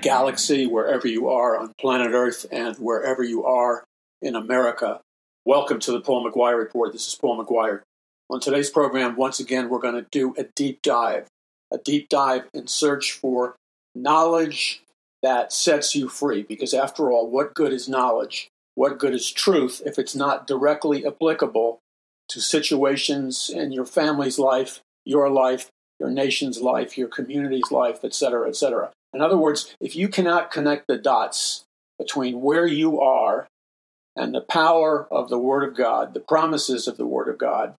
galaxy, wherever you are on planet Earth, and wherever you are in America. Welcome to the Paul McGuire Report. This is Paul McGuire. On today's program, once again, we're going to do a deep dive, a deep dive in search for knowledge that sets you free. Because after all, what good is knowledge? What good is truth if it's not directly applicable to situations in your family's life, your life, your nation's life, your community's life, etc., etc. In other words, if you cannot connect the dots between where you are and the power of the Word of God, the promises of the Word of God,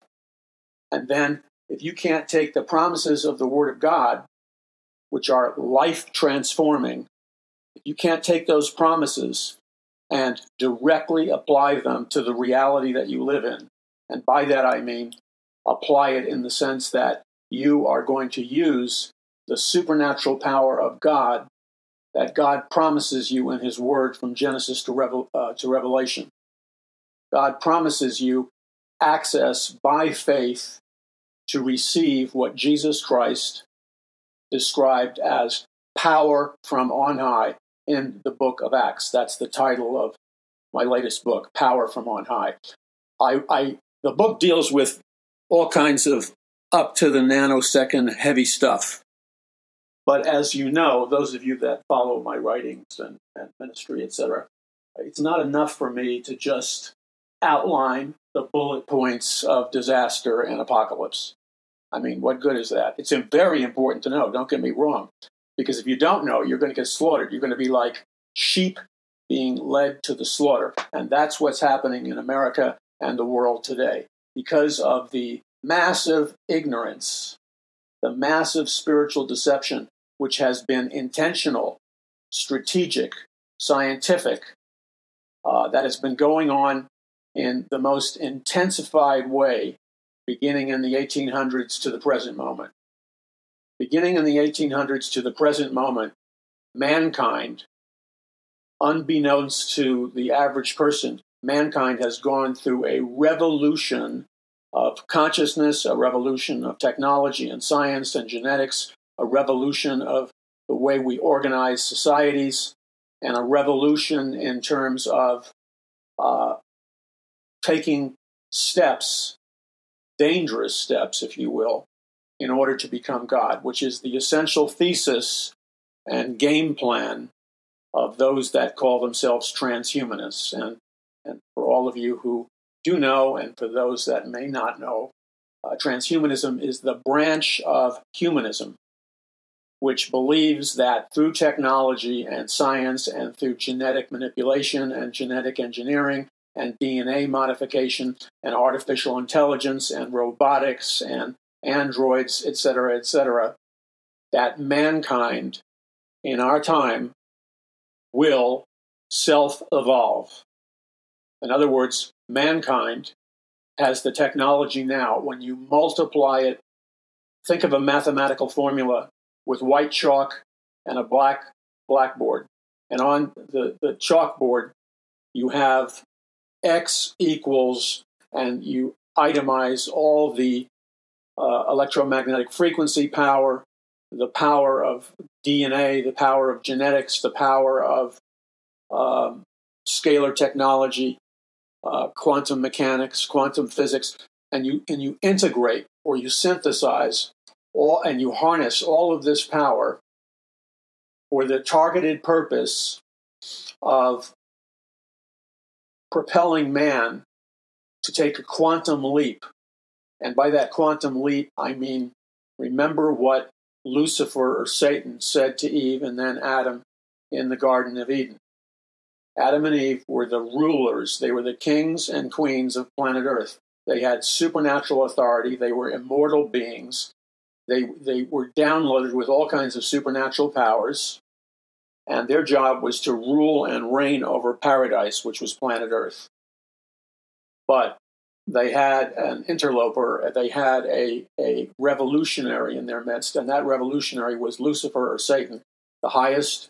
and then if you can't take the promises of the Word of God, which are life transforming, if you can't take those promises and directly apply them to the reality that you live in, and by that I mean apply it in the sense that you are going to use the supernatural power of God that God promises you in His Word from Genesis to, Revel- uh, to Revelation. God promises you access by faith to receive what Jesus Christ described as power from on high in the book of Acts. That's the title of my latest book, Power from on High. I, I the book deals with all kinds of up to the nanosecond heavy stuff. But as you know, those of you that follow my writings and, and ministry, etc., it's not enough for me to just outline the bullet points of disaster and apocalypse. I mean, what good is that? It's very important to know, don't get me wrong, because if you don't know, you're going to get slaughtered. You're going to be like sheep being led to the slaughter. And that's what's happening in America and the world today because of the massive ignorance, the massive spiritual deception, which has been intentional, strategic, scientific, uh, that has been going on in the most intensified way, beginning in the 1800s to the present moment. Beginning in the 1800s to the present moment, mankind, unbeknownst to the average person, mankind has gone through a revolution of consciousness, a revolution of technology and science and genetics, a revolution of the way we organize societies, and a revolution in terms of uh, taking steps, dangerous steps, if you will, in order to become God, which is the essential thesis and game plan of those that call themselves transhumanists. And, and for all of you who do know, and for those that may not know, uh, transhumanism is the branch of humanism which believes that through technology and science and through genetic manipulation and genetic engineering and DNA modification and artificial intelligence and robotics and androids, et cetera, et cetera, that mankind in our time will self evolve. In other words, mankind has the technology now. When you multiply it, think of a mathematical formula with white chalk and a black blackboard. And on the, the chalkboard, you have x equals, and you itemize all the uh, electromagnetic frequency power, the power of DNA, the power of genetics, the power of um, scalar technology, uh, quantum mechanics, quantum physics, and you and you integrate or you synthesize all and you harness all of this power for the targeted purpose of propelling man to take a quantum leap. And by that quantum leap, I mean remember what Lucifer or Satan said to Eve and then Adam in the Garden of Eden. Adam and Eve were the rulers, they were the kings and queens of planet Earth. They had supernatural authority, they were immortal beings, they, they were downloaded with all kinds of supernatural powers, and their job was to rule and reign over paradise, which was planet Earth. But they had an interloper, they had a, a revolutionary in their midst, and that revolutionary was Lucifer or Satan, the highest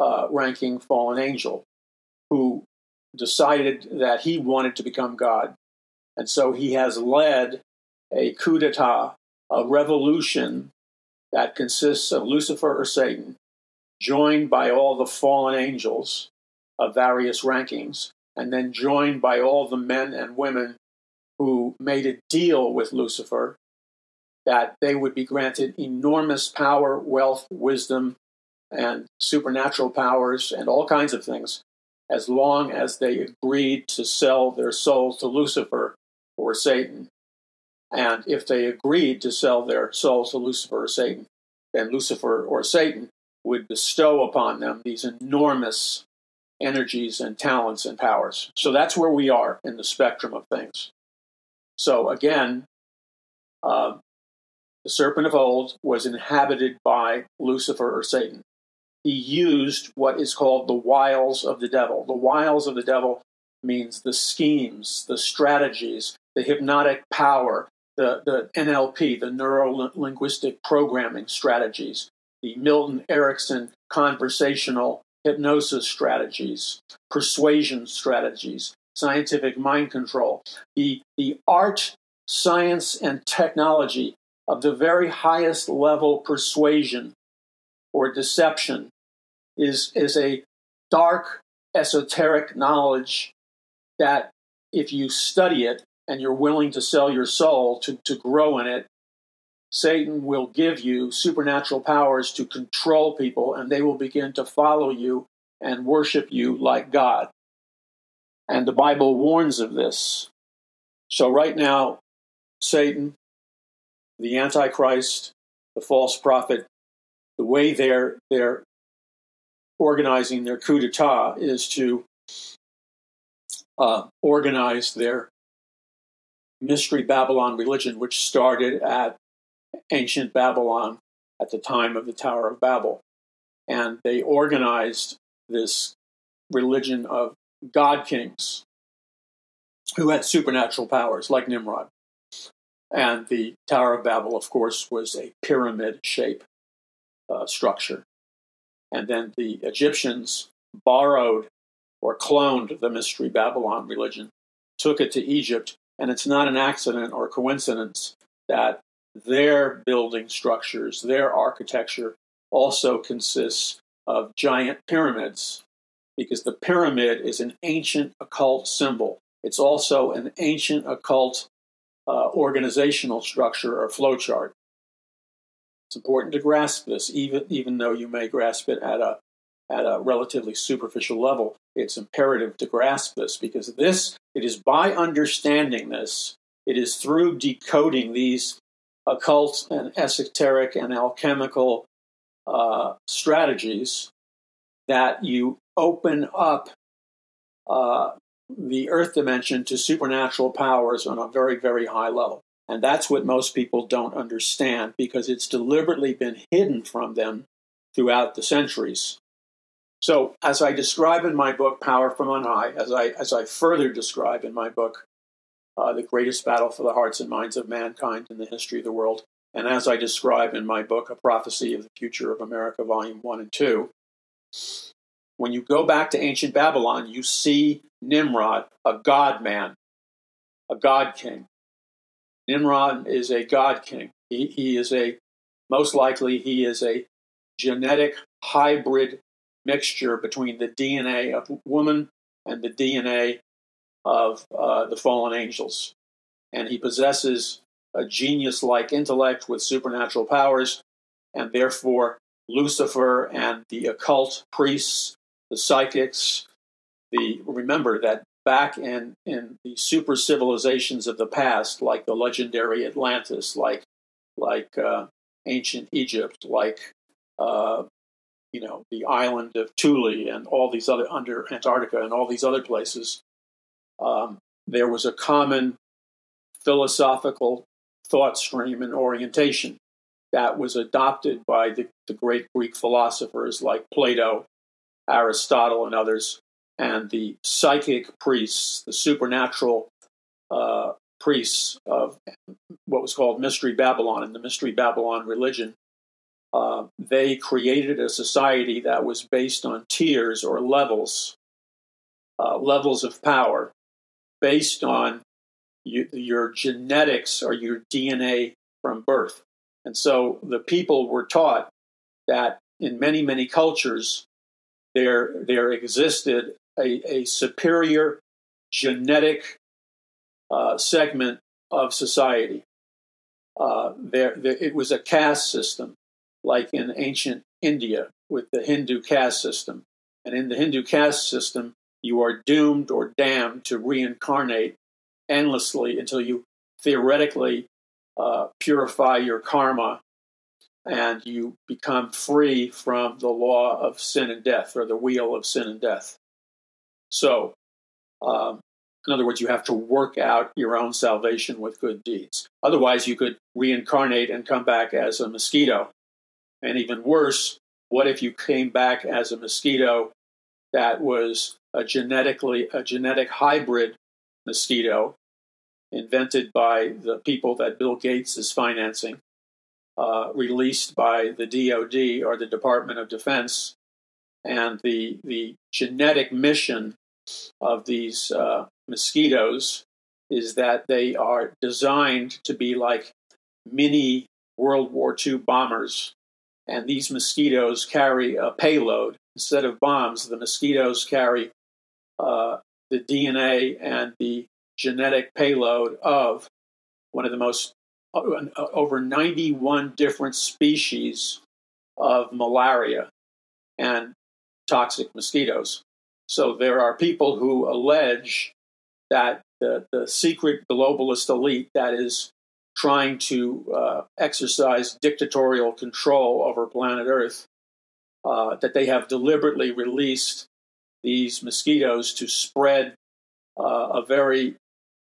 uh, ranking fallen angel who decided that he wanted to become God. And so he has led a coup d'etat, a revolution that consists of Lucifer or Satan joined by all the fallen angels of various rankings, and then joined by all the men and women who made a deal with Lucifer that they would be granted enormous power, wealth, wisdom, and supernatural powers, and all kinds of things, as long as they agreed to sell their souls to Lucifer or Satan. And if they agreed to sell their souls to Lucifer or Satan, then Lucifer or Satan would bestow upon them these enormous energies and talents and powers. So that's where we are in the spectrum of things. So again, uh, the serpent of old was inhabited by Lucifer or Satan. He used what is called the wiles of the devil. The wiles of the devil means the schemes, the strategies, the hypnotic power, the, the NLP, the neuro linguistic programming strategies, the Milton Erickson conversational hypnosis strategies, persuasion strategies, scientific mind control, the, the art, science, and technology of the very highest level persuasion or deception is, is a dark, esoteric knowledge that if you study it and you're willing to sell your soul to, to grow in it, Satan will give you supernatural powers to control people, and they will begin to follow you and worship you like God. And the Bible warns of this. So, right now, Satan, the Antichrist, the false prophet, the way they're, they're organizing their coup d'etat is to uh, organize their mystery Babylon religion, which started at ancient Babylon at the time of the Tower of Babel. And they organized this religion of god kings who had supernatural powers, like Nimrod. And the Tower of Babel, of course, was a pyramid shape uh, structure. And then the Egyptians borrowed or cloned the Mystery Babylon religion, took it to Egypt, and it's not an accident or coincidence that their building structures, their architecture also consists of giant pyramids because the pyramid is an ancient occult symbol. It's also an ancient occult uh, organizational structure or flowchart. It's important to grasp this, even even though you may grasp it at a at a relatively superficial level. It's imperative to grasp this because this it is by understanding this, it is through decoding these occult and esoteric and alchemical uh, strategies that you open up uh, the earth dimension to supernatural powers on a very, very high level. And that's what most people don't understand because it's deliberately been hidden from them throughout the centuries. So, as I describe in my book, Power from On High, as I, as I further describe in my book, uh, The Greatest Battle for the Hearts and Minds of Mankind in the History of the World, and as I describe in my book, A Prophecy of the Future of America, Volume 1 and 2, when you go back to ancient Babylon, you see Nimrod, a god man, a god king. Nimrod is a god king. He, he is a, most likely, he is a genetic hybrid mixture between the DNA of woman and the DNA of uh, the fallen angels. And he possesses a genius like intellect with supernatural powers, and therefore Lucifer and the occult priests the psychics, the remember that back in in the super civilizations of the past, like the legendary Atlantis, like like uh, ancient Egypt, like uh, you know the island of Thule, and all these other under Antarctica and all these other places, um, there was a common philosophical thought stream and orientation that was adopted by the, the great Greek philosophers like Plato Aristotle and others, and the psychic priests, the supernatural uh, priests of what was called Mystery Babylon and the Mystery Babylon religion. Uh, they created a society that was based on tiers or levels, uh, levels of power, based on you, your genetics or your DNA from birth. And so the people were taught that in many, many cultures, there, there existed a, a superior genetic uh, segment of society. Uh, there, there, it was a caste system, like in ancient India with the Hindu caste system. And in the Hindu caste system, you are doomed or damned to reincarnate endlessly until you theoretically uh, purify your karma and you become free from the law of sin and death or the wheel of sin and death. So, um, in other words, you have to work out your own salvation with good deeds. Otherwise, you could reincarnate and come back as a mosquito. And even worse, what if you came back as a mosquito that was a genetically a genetic hybrid mosquito invented by the people that Bill Gates is financing, uh, released by the DoD or the Department of Defense, and the the genetic mission of these uh, mosquitoes is that they are designed to be like mini World War II bombers, and these mosquitoes carry a payload instead of bombs. The mosquitoes carry uh, the DNA and the genetic payload of one of the most uh, uh, over 91 different species of malaria and toxic mosquitoes. So there are people who allege that the, the secret globalist elite that is trying to uh, exercise dictatorial control over planet Earth, uh, that they have deliberately released these mosquitoes to spread uh, a very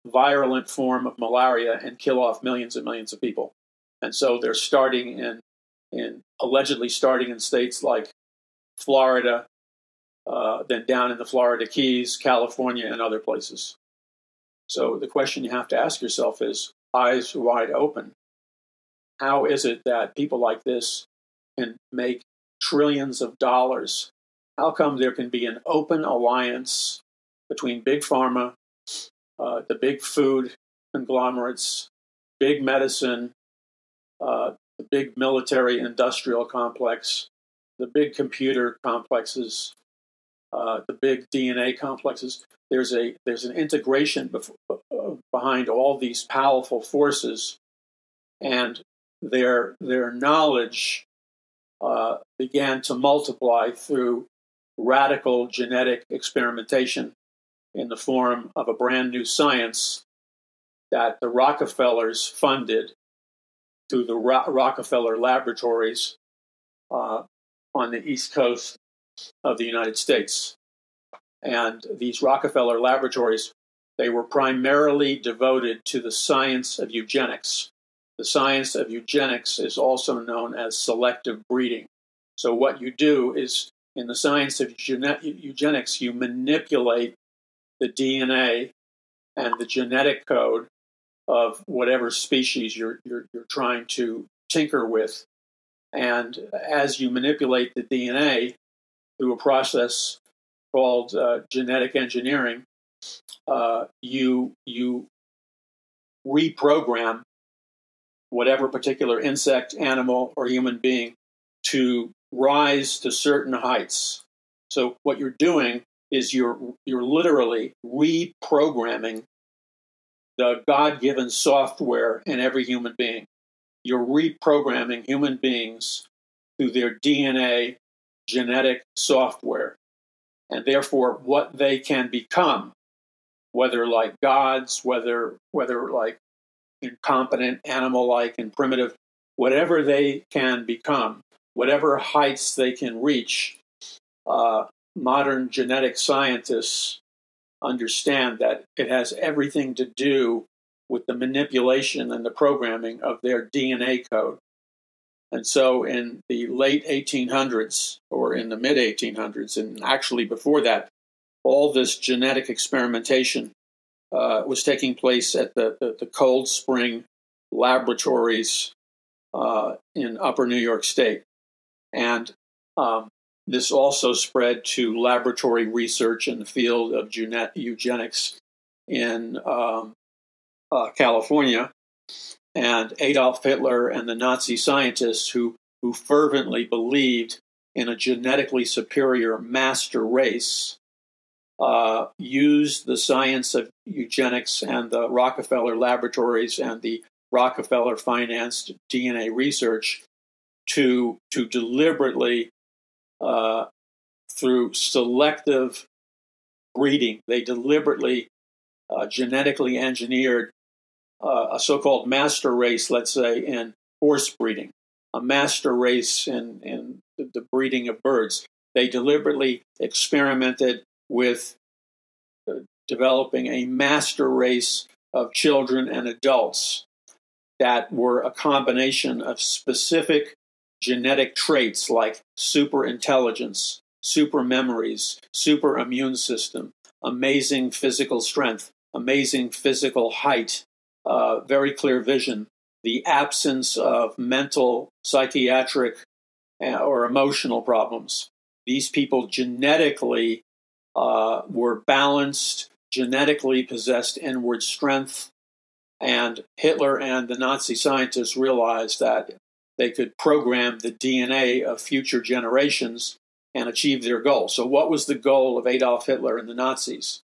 virulent form of malaria and kill off millions and millions of people. And so they're starting in, in allegedly starting in states like Florida, uh, then down in the Florida Keys, California, and other places. So the question you have to ask yourself is eyes wide open. How is it that people like this can make trillions of dollars? How come there can be an open alliance between big pharma, uh, the big food conglomerates, big medicine, uh, the big military industrial complex, the big computer complexes, uh, the big DNA complexes. There's a there's an integration bef- uh, behind all these powerful forces, and their their knowledge uh, began to multiply through radical genetic experimentation in the form of a brand new science that the Rockefellers funded through the Ro- Rockefeller Laboratories uh, on the East Coast of the United States. And these Rockefeller Laboratories, they were primarily devoted to the science of eugenics. The science of eugenics is also known as selective breeding. So, what you do is in the science of eugenics, you manipulate the DNA and the genetic code of whatever species you're, you're, you're trying to tinker with. And as you manipulate the DNA through a process called uh, genetic engineering, uh, you you reprogram whatever particular insect, animal, or human being to rise to certain heights. So what you're doing is you're you're literally reprogramming the God-given software in every human being. You're reprogramming human beings through their DNA genetic software, and therefore what they can become, whether like gods, whether whether like incompetent, animal-like, and primitive, whatever they can become, whatever heights they can reach, uh, modern genetic scientists understand that it has everything to do with the manipulation and the programming of their DNA code. And so in the late 1800s or in the mid 1800s, and actually before that, all this genetic experimentation uh, was taking place at the, the, the Cold Spring laboratories uh, in upper New York State. And um, this also spread to laboratory research in the field of eugenics in um, uh, California. And Adolf Hitler and the Nazi scientists who, who fervently believed in a genetically superior master race, uh, used the science of eugenics and the Rockefeller laboratories and the Rockefeller financed DNA research to, to deliberately, uh, through selective breeding, they deliberately uh, genetically engineered uh, a so called master race, let's say, in horse breeding, a master race in, in the breeding of birds. They deliberately experimented with uh, developing a master race of children and adults that were a combination of specific genetic traits like super intelligence, super memories, super immune system, amazing physical strength, amazing physical height, uh, very clear vision, the absence of mental, psychiatric, uh, or emotional problems. These people genetically uh, were balanced, genetically possessed inward strength, and Hitler and the Nazi scientists realized that they could program the DNA of future generations and achieve their goal. So, what was the goal of Adolf Hitler and the Nazis?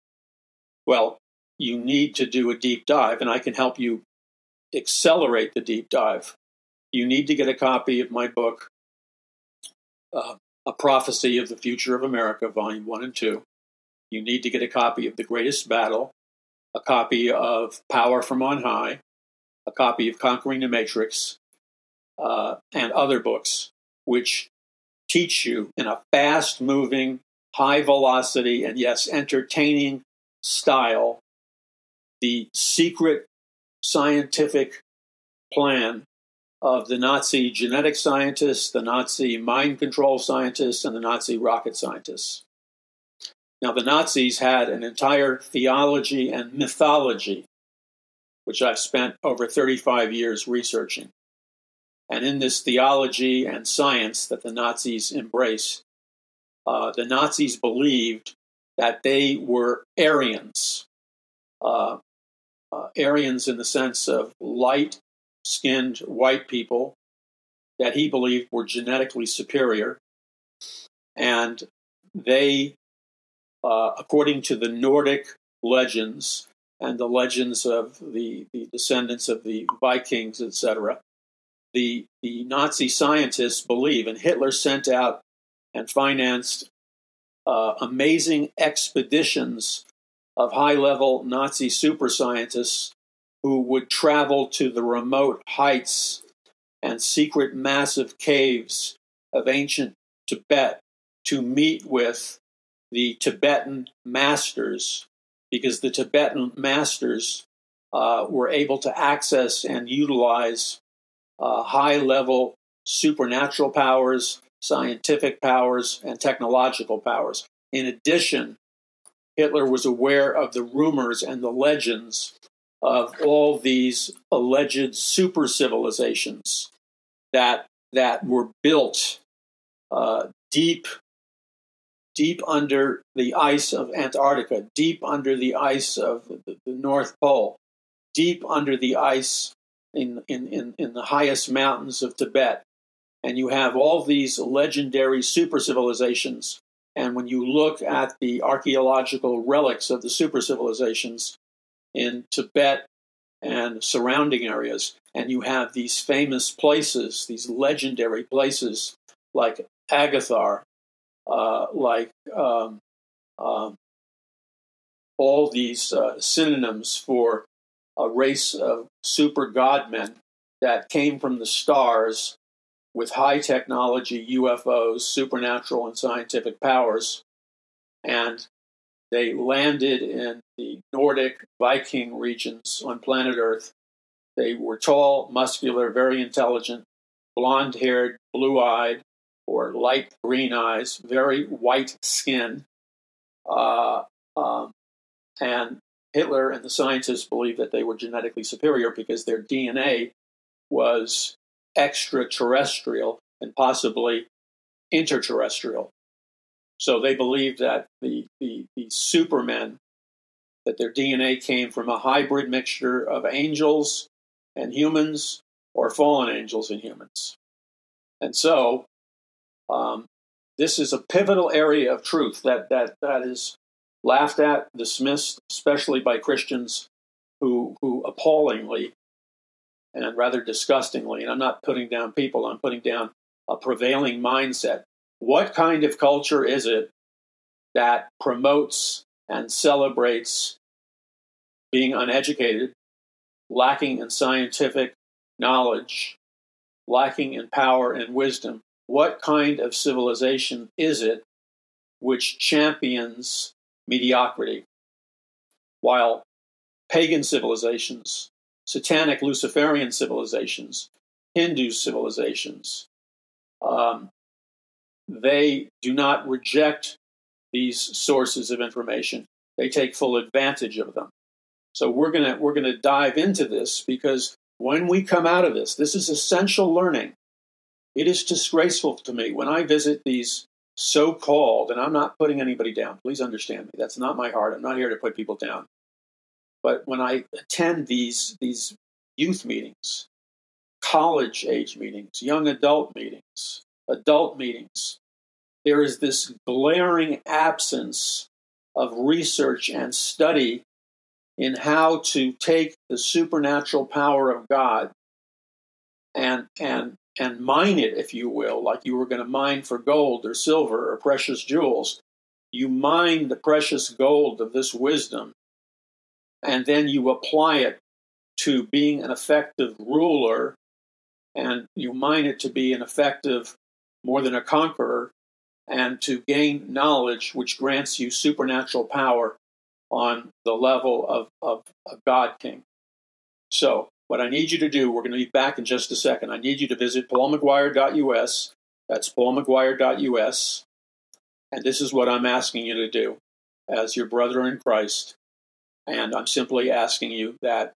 Well, you need to do a deep dive, and I can help you accelerate the deep dive. You need to get a copy of my book, uh, A Prophecy of the Future of America, Volume 1 and 2. You need to get a copy of The Greatest Battle, a copy of Power from On High, a copy of Conquering the Matrix, uh, and other books which teach you in a fast moving, high velocity, and yes, entertaining style the secret scientific plan of the Nazi genetic scientists, the Nazi mind control scientists, and the Nazi rocket scientists. Now, the Nazis had an entire theology and mythology, which I've spent over 35 years researching. And in this theology and science that the Nazis embraced, uh, the Nazis believed that they were Aryans, uh, uh, Aryans in the sense of light skinned white people that he believed were genetically superior. And they, uh, according to the Nordic legends and the legends of the, the descendants of the Vikings, etc., the, the Nazi scientists believe, and Hitler sent out and financed uh, amazing expeditions of high level Nazi super scientists who would travel to the remote heights and secret massive caves of ancient Tibet to meet with the Tibetan masters, because the Tibetan masters uh, were able to access and utilize uh, high level supernatural powers, scientific powers, and technological powers. In addition, Hitler was aware of the rumors and the legends of all these alleged super civilizations that that were built uh, deep deep under the ice of Antarctica, deep under the ice of the, the North Pole, deep under the ice in, in, in, in the highest mountains of Tibet. And you have all these legendary super civilizations and when you look at the archaeological relics of the super civilizations in Tibet and surrounding areas, and you have these famous places, these legendary places like Agartha, uh, like um, um, all these uh, synonyms for a race of super godmen that came from the stars with high technology UFOs, supernatural and scientific powers. And they landed in the Nordic Viking regions on planet Earth. They were tall, muscular, very intelligent, blonde haired, blue eyed, or light green eyes, very white skin. Uh, um, and Hitler and the scientists believed that they were genetically superior because their DNA was extraterrestrial and possibly interterrestrial. So they believed that the, the, the supermen, that their DNA came from a hybrid mixture of angels and humans or fallen angels and humans. And so um, this is a pivotal area of truth that, that, that is laughed at, dismissed, especially by Christians who, who appallingly and rather disgustingly, and I'm not putting down people, I'm putting down a prevailing mindset. What kind of culture is it that promotes and celebrates being uneducated, lacking in scientific knowledge, lacking in power and wisdom? What kind of civilization is it which champions mediocrity? While pagan civilizations satanic Luciferian civilizations, Hindu civilizations. Um, they do not reject these sources of information. They take full advantage of them. So we're gonna we're gonna dive into this because when we come out of this, this is essential learning. It is disgraceful to me when I visit these so-called, and I'm not putting anybody down. Please understand me. That's not my heart. I'm not here to put people down. But when I attend these these youth meetings, college age meetings, young adult meetings, adult meetings, there is this glaring absence of research and study in how to take the supernatural power of God and and and mine it, if you will, like you were going to mine for gold or silver or precious jewels. You mine the precious gold of this wisdom and then you apply it to being an effective ruler and you mine it to be an effective more than a conqueror and to gain knowledge which grants you supernatural power on the level of, of a God King. So, what I need you to do, we're going to be back in just a second. I need you to visit paulmcguire.us. That's paulmcguire.us. And this is what I'm asking you to do as your brother in Christ. And I'm simply asking you that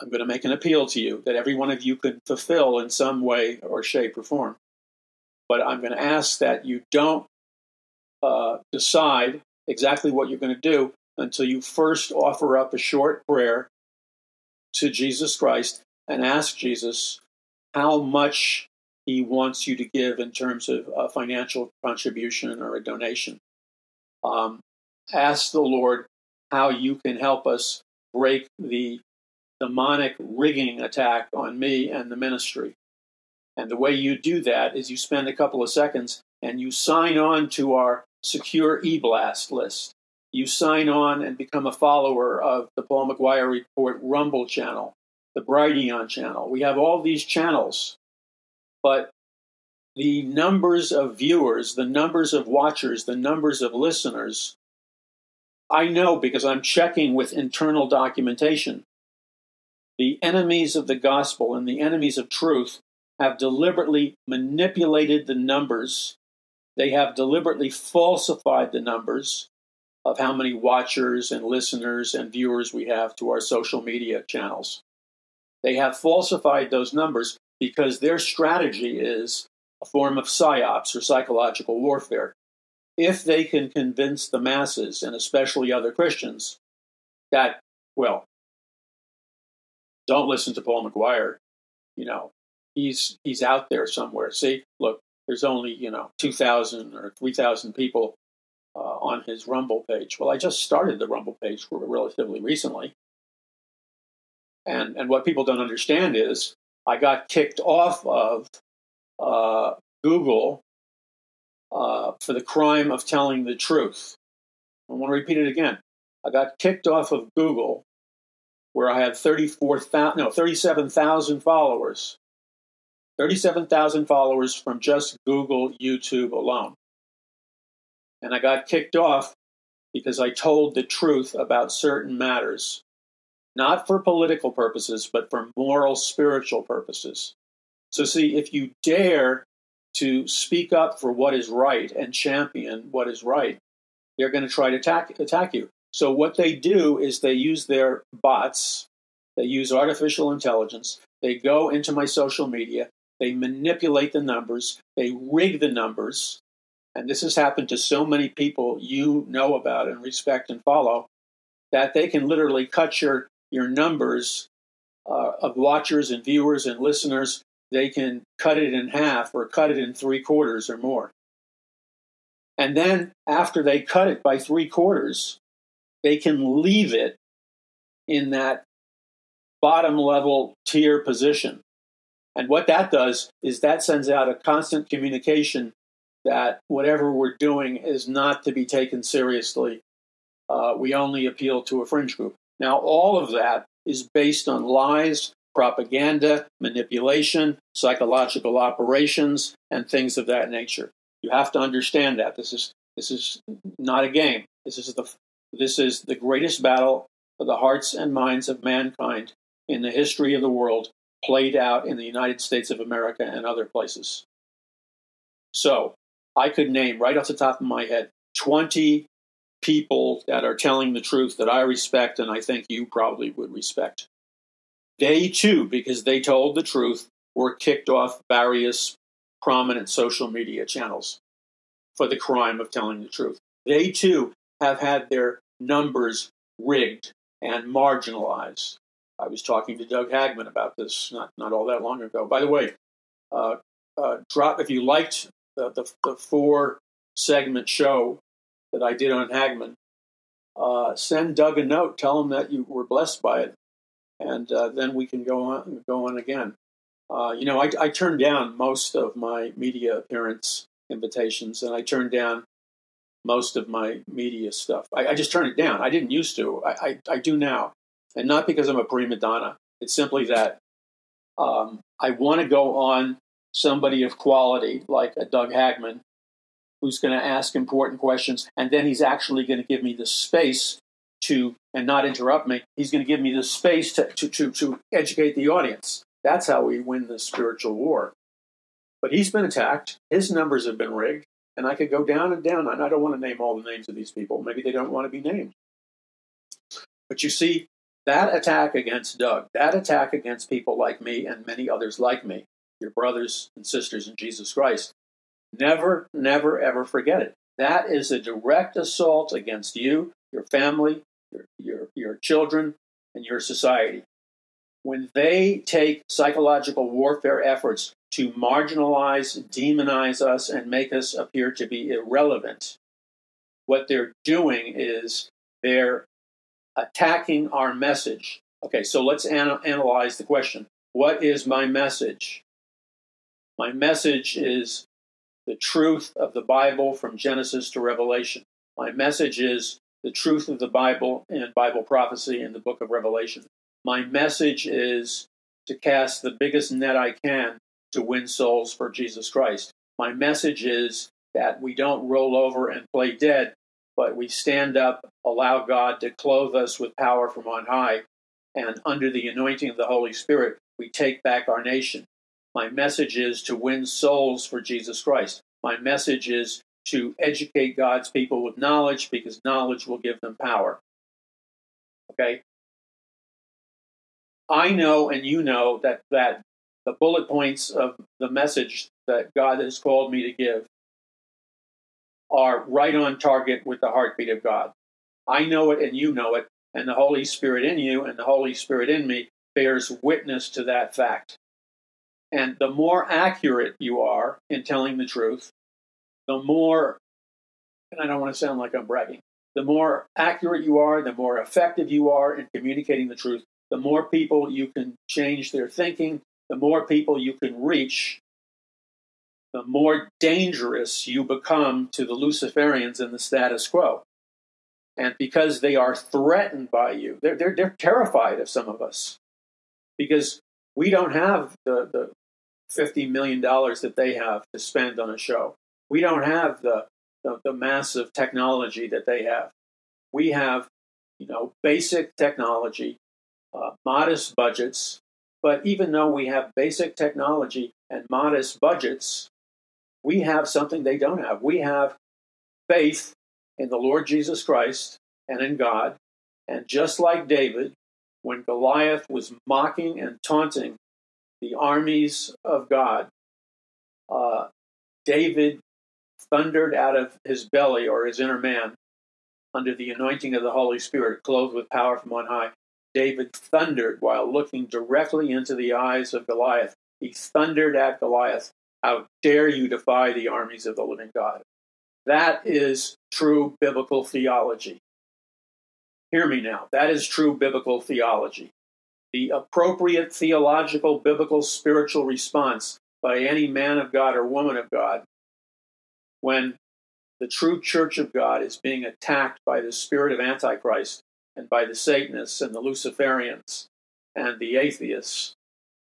I'm going to make an appeal to you that every one of you could fulfill in some way or shape or form. But I'm going to ask that you don't uh, decide exactly what you're going to do until you first offer up a short prayer to Jesus Christ and ask Jesus how much he wants you to give in terms of a financial contribution or a donation. Um, ask the Lord how you can help us break the demonic rigging attack on me and the ministry. And the way you do that is you spend a couple of seconds and you sign on to our secure e-blast list. You sign on and become a follower of the Paul McGuire Report Rumble channel, the Brighteon channel. We have all these channels, but the numbers of viewers, the numbers of watchers, the numbers of listeners I know because I'm checking with internal documentation. The enemies of the gospel and the enemies of truth have deliberately manipulated the numbers. They have deliberately falsified the numbers of how many watchers and listeners and viewers we have to our social media channels. They have falsified those numbers because their strategy is a form of psyops or psychological warfare if they can convince the masses, and especially other Christians, that, well, don't listen to Paul McGuire, you know, he's he's out there somewhere. See, look, there's only, you know, 2,000 or 3,000 people on his Rumble page. Well, I just started the Rumble page relatively recently. And, and what people don't understand is I got kicked off of uh, Google uh, for the crime of telling the truth. I want to repeat it again. I got kicked off of Google, where I had 34,000, no, 37,000 followers. 37,000 followers from just Google, YouTube alone. And I got kicked off because I told the truth about certain matters, not for political purposes, but for moral, spiritual purposes. So, see, if you dare to speak up for what is right and champion what is right, they're going to try to attack, attack you. So, what they do is they use their bots, they use artificial intelligence, they go into my social media, they manipulate the numbers, they rig the numbers. And this has happened to so many people you know about and respect and follow that they can literally cut your, your numbers uh, of watchers and viewers and listeners they can cut it in half or cut it in three quarters or more. And then after they cut it by three quarters, they can leave it in that bottom level tier position. And what that does is that sends out a constant communication that whatever we're doing is not to be taken seriously. Uh, we only appeal to a fringe group. Now, all of that is based on lies, propaganda, manipulation, psychological operations, and things of that nature. You have to understand that this is this is not a game. This is the this is the greatest battle for the hearts and minds of mankind in the history of the world, played out in the United States of America and other places. So, I could name right off the top of my head 20 people that are telling the truth that I respect and I think you probably would respect. They too, because they told the truth, were kicked off various prominent social media channels for the crime of telling the truth. They too have had their numbers rigged and marginalized. I was talking to Doug Hagmann about this not, not all that long ago. By the way, uh, uh, drop if you liked the, the, the, four segment show that I did on Hagmann, uh, send Doug a note, tell him that you were blessed by it, and uh, then we can go on go on again. Uh, you know, I, I turned down most of my media appearance invitations, and I turned down most of my media stuff. I, I just turned it down. I didn't used to. I, I, I, do now, and not because I'm a prima donna. It's simply that um, I want to go on somebody of quality like a Doug Hagmann who's going to ask important questions, and then he's actually going to give me the space to and not interrupt me. He's going to give me the space to, to, to, to educate the audience. That's how we win the spiritual war. But he's been attacked. His numbers have been rigged. And I could go down and down. And I don't want to name all the names of these people. Maybe they don't want to be named. But you see, that attack against Doug, that attack against people like me and many others like me, your brothers and sisters in Jesus Christ, never, never, ever forget it. That is a direct assault against you, your family, your, your, your children, and your society when they take psychological warfare efforts to marginalize, demonize us, and make us appear to be irrelevant, what they're doing is they're attacking our message. Okay, so let's an- analyze the question What is my message? My message is the truth of the Bible from Genesis to Revelation. My message is the truth of the Bible and Bible prophecy in the book of Revelation. My message is to cast the biggest net I can to win souls for Jesus Christ. My message is that we don't roll over and play dead, but we stand up, allow God to clothe us with power from on high, and under the anointing of the Holy Spirit, we take back our nation. My message is to win souls for Jesus Christ. My message is to educate God's people with knowledge because knowledge will give them power. Okay? I know and you know that that the bullet points of the message that God has called me to give are right on target with the heartbeat of God. I know it and you know it, and the Holy Spirit in you and the Holy Spirit in me bears witness to that fact. And the more accurate you are in telling the truth, the more, and I don't want to sound like I'm bragging, the more accurate you are, the more effective you are in communicating the truth, the more people you can change their thinking, the more people you can reach, the more dangerous you become to the Luciferians and the status quo. And because they are threatened by you, they're, they're, they're terrified of some of us because we don't have the, the $50 million that they have to spend on a show. We don't have the, the, the massive technology that they have. We have, you know, basic technology uh, modest budgets. But even though we have basic technology and modest budgets, we have something they don't have. We have faith in the Lord Jesus Christ and in God. And just like David, when Goliath was mocking and taunting the armies of God, uh, David thundered out of his belly or his inner man under the anointing of the Holy Spirit, clothed with power from on high. David thundered while looking directly into the eyes of Goliath. He thundered at Goliath, How dare you defy the armies of the living God? That is true biblical theology. Hear me now. That is true biblical theology. The appropriate theological, biblical, spiritual response by any man of God or woman of God when the true church of God is being attacked by the spirit of Antichrist and by the Satanists and the Luciferians and the atheists,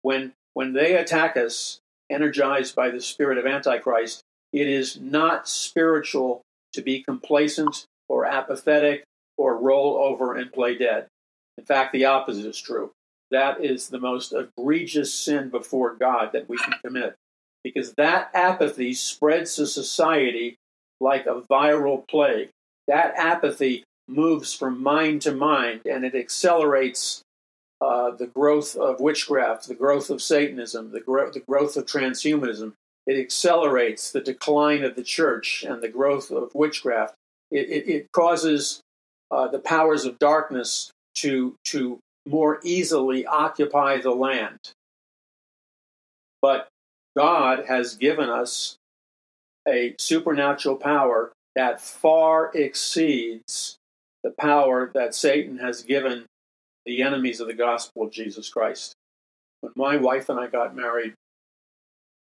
when, when they attack us, energized by the spirit of Antichrist, it is not spiritual to be complacent or apathetic or roll over and play dead. In fact, the opposite is true. That is the most egregious sin before God that we can commit. Because that apathy spreads to society like a viral plague. That apathy moves from mind to mind and it accelerates uh, the growth of witchcraft, the growth of Satanism, the, gro- the growth of transhumanism. It accelerates the decline of the church and the growth of witchcraft. It, it, it causes uh, the powers of darkness to, to more easily occupy the land. But God has given us a supernatural power that far exceeds the power that Satan has given the enemies of the gospel of Jesus Christ. When my wife and I got married,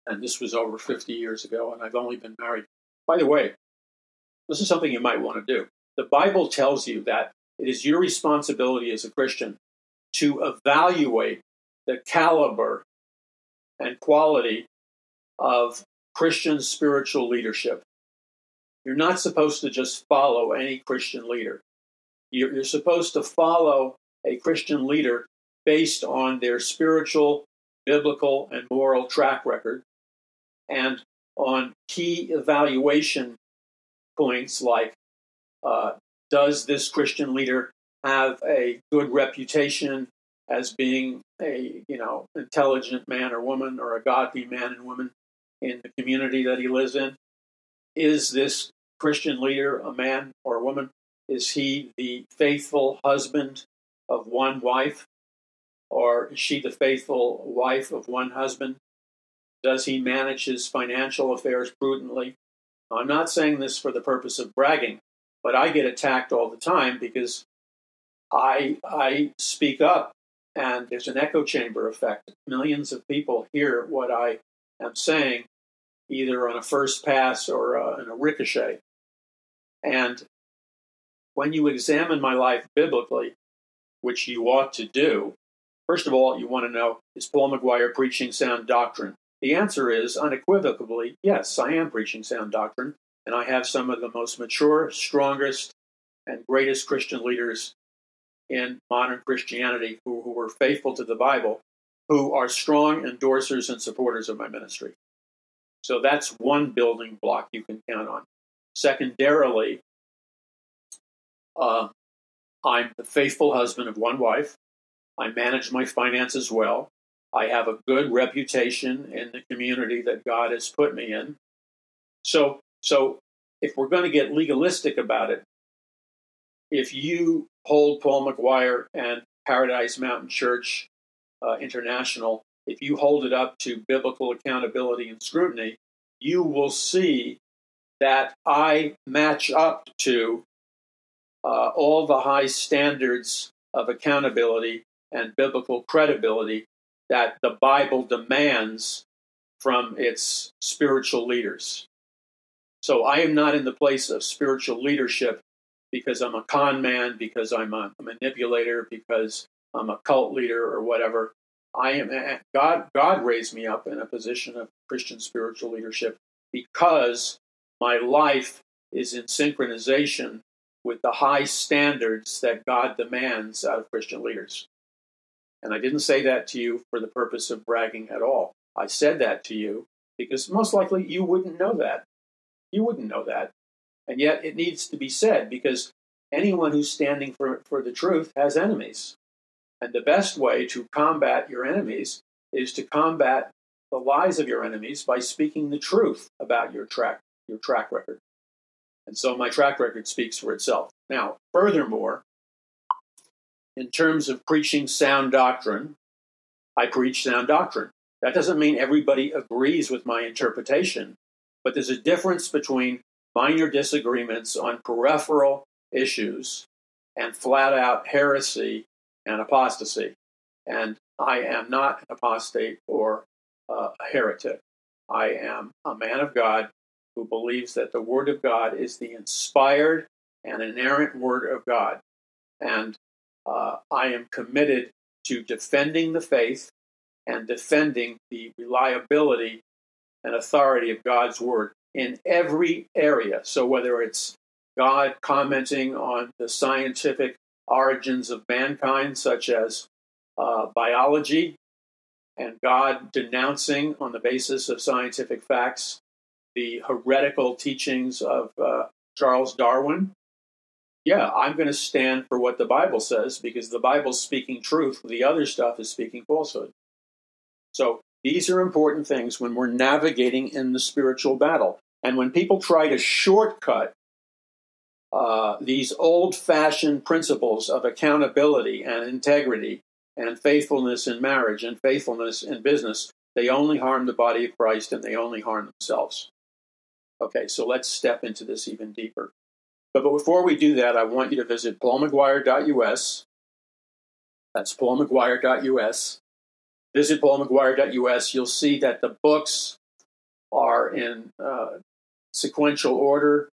and this was over 50 years ago, and I've only been married. By the way, this is something you might want to do. The Bible tells you that it is your responsibility as a Christian to evaluate the caliber and quality of Christian spiritual leadership. You're not supposed to just follow any Christian leader. You're, you're supposed to follow a Christian leader based on their spiritual, biblical, and moral track record and on key evaluation points like uh, does this Christian leader have a good reputation as being a you know intelligent man or woman or a godly man and woman in the community that he lives in? Is this Christian leader a man or a woman? Is he the faithful husband of one wife? Or is she the faithful wife of one husband? Does he manage his financial affairs prudently? I'm not saying this for the purpose of bragging, but I get attacked all the time because I I speak up and there's an echo chamber effect. Millions of people hear what I am saying, either on a first pass or uh, in a ricochet. And when you examine my life biblically, which you ought to do, first of all, you want to know is Paul McGuire preaching sound doctrine? The answer is unequivocally yes, I am preaching sound doctrine, and I have some of the most mature, strongest, and greatest Christian leaders in modern Christianity who, who were faithful to the Bible, who are strong endorsers and supporters of my ministry. So that's one building block you can count on. Secondarily, uh, I'm the faithful husband of one wife. I manage my finances well. I have a good reputation in the community that God has put me in. So, so if we're going to get legalistic about it, if you hold Paul McGuire and Paradise Mountain Church uh, International, if you hold it up to biblical accountability and scrutiny, you will see that I match up to uh, all the high standards of accountability and biblical credibility that the Bible demands from its spiritual leaders. So I am not in the place of spiritual leadership because I'm a con man, because I'm a manipulator, because I'm a cult leader or whatever. I am eh, eh, God God raised me up in a position of Christian spiritual leadership because my life is in synchronization with the high standards that God demands out of Christian leaders. And I didn't say that to you for the purpose of bragging at all. I said that to you because most likely you wouldn't know that. You wouldn't know that. And yet it needs to be said because anyone who's standing for, for the truth has enemies. And the best way to combat your enemies is to combat the lies of your enemies by speaking the truth about your track, your track record. And so my track record speaks for itself. Now, furthermore, in terms of preaching sound doctrine, I preach sound doctrine. That doesn't mean everybody agrees with my interpretation, but there's a difference between minor disagreements on peripheral issues and flat out heresy and apostasy. And I am not an apostate or a heretic. I am a man of God who believes that the Word of God is the inspired and inerrant Word of God. And uh, I am committed to defending the faith and defending the reliability and authority of God's Word in every area. So, whether it's God commenting on the scientific origins of mankind, such as uh, biology, and God denouncing on the basis of scientific facts the heretical teachings of uh, Charles Darwin. Yeah, I'm going to stand for what the Bible says because the Bible's speaking truth. The other stuff is speaking falsehood. So these are important things when we're navigating in the spiritual battle. And when people try to shortcut uh, these old fashioned principles of accountability and integrity and faithfulness in marriage and faithfulness in business, they only harm the body of Christ and they only harm themselves. Okay, so let's step into this even deeper. But, but before we do that, I want you to visit paulmcguire.us. That's paulmcguire.us. Visit paulmcguire.us. You'll see that the books are in uh, sequential order.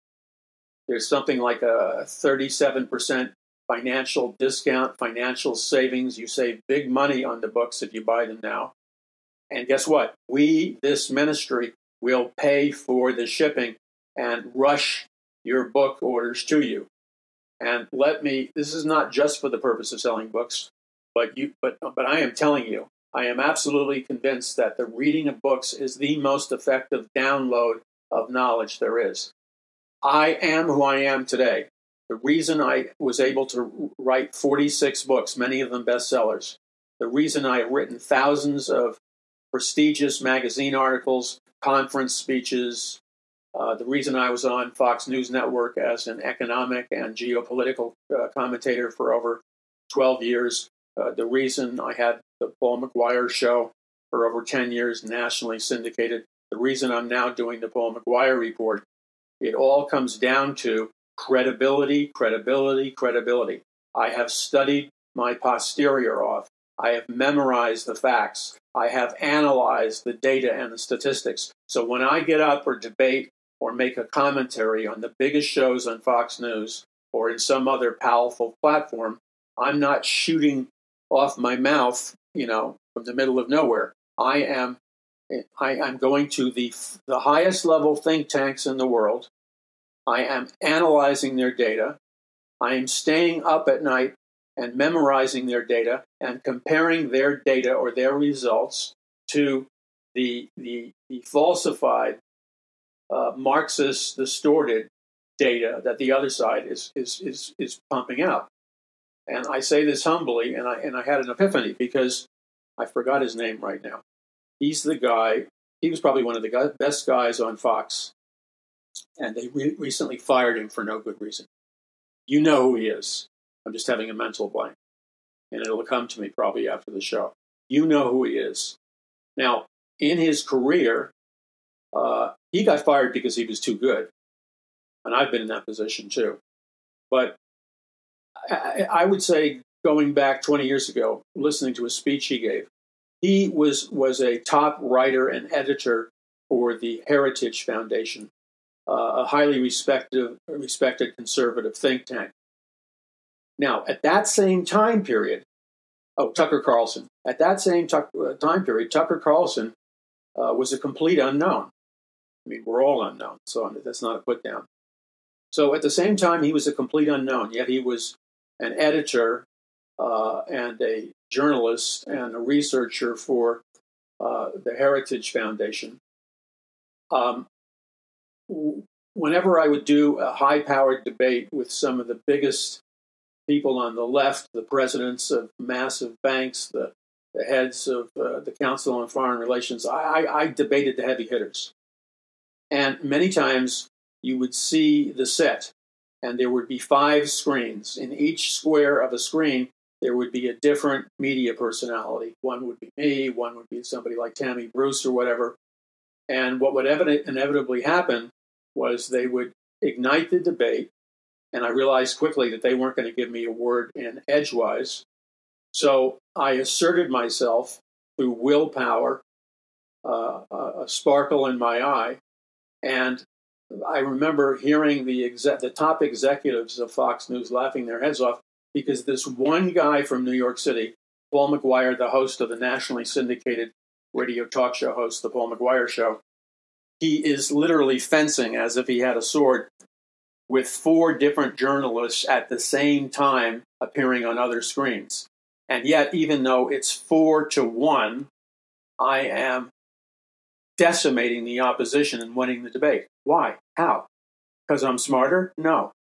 There's something like a 37% financial discount, financial savings. You save big money on the books if you buy them now. And guess what? We, this ministry, will pay for the shipping and rush your book orders to you. And let me, this is not just for the purpose of selling books, but you, but, but I am telling you, I am absolutely convinced that the reading of books is the most effective download of knowledge there is. I am who I am today. The reason I was able to write 46 books, many of them bestsellers, the reason I have written thousands of prestigious magazine articles, conference speeches, uh, the reason I was on Fox News Network as an economic and geopolitical uh, commentator for over 12 years, uh, the reason I had the Paul McGuire show for over 10 years, nationally syndicated, the reason I'm now doing the Paul McGuire report, it all comes down to credibility, credibility, credibility. I have studied my posterior off. I have memorized the facts. I have analyzed the data and the statistics. So when I get up or debate or make a commentary on the biggest shows on Fox News or in some other powerful platform, I'm not shooting off my mouth, you know, from the middle of nowhere. I am I, am going to the the highest level think tanks in the world. I am analyzing their data. I am staying up at night and memorizing their data and comparing their data or their results to the, the, the falsified, uh, Marxist, distorted data that the other side is, is, is, is pumping out. And I say this humbly, and I, and I had an epiphany because I forgot his name right now. He's the guy, he was probably one of the best guys on Fox and they re- recently fired him for no good reason. You know who he is. I'm just having a mental blank, and it'll come to me probably after the show. You know who he is. Now, in his career, uh, he got fired because he was too good, and I've been in that position too. But I, I would say, going back 20 years ago, listening to a speech he gave, he was was a top writer and editor for the Heritage Foundation, uh, a highly respected, respected conservative think tank. Now, at that same time period, oh, Tucker Carlson, at that same tu- uh, time period, Tucker Carlson uh, was a complete unknown. I mean, we're all unknown, so that's not a put down. So at the same time, he was a complete unknown, yet he was an editor uh, and a journalist and a researcher for uh, the Heritage Foundation. Um, whenever I would do a high powered debate with some of the biggest people on the left, the presidents of massive banks, the, the heads of uh, the Council on Foreign Relations, I, I, I debated the heavy hitters. And many times you would see the set, and there would be five screens. In each square of a screen, there would be a different media personality. One would be me, one would be somebody like Tammy Bruce or whatever. And what would inevitably happen was they would ignite the debate. And I realized quickly that they weren't going to give me a word in edgewise. So I asserted myself through willpower, uh, a sparkle in my eye. And I remember hearing the, the top executives of Fox News laughing their heads off because this one guy from New York City, Paul McGuire, the host of the nationally syndicated radio talk show host, The Paul McGuire Show, he is literally fencing as if he had a sword with four different journalists at the same time appearing on other screens. And yet, even though it's four to one, I am decimating the opposition and winning the debate. Why? How? Because I'm smarter? No.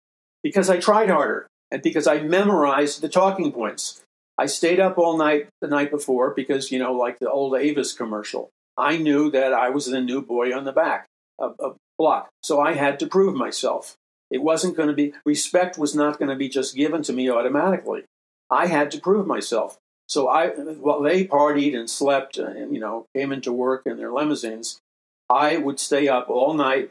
Because I tried harder and because I memorized the talking points. I stayed up all night the night before because, you know, like the old Avis commercial, I knew that I was the new boy on the back of, of block. So I had to prove myself. It wasn't going to be, respect was not going to be just given to me automatically. I had to prove myself. So I, while they partied and slept uh, and, you know, came into work in their limousines, I would stay up all night.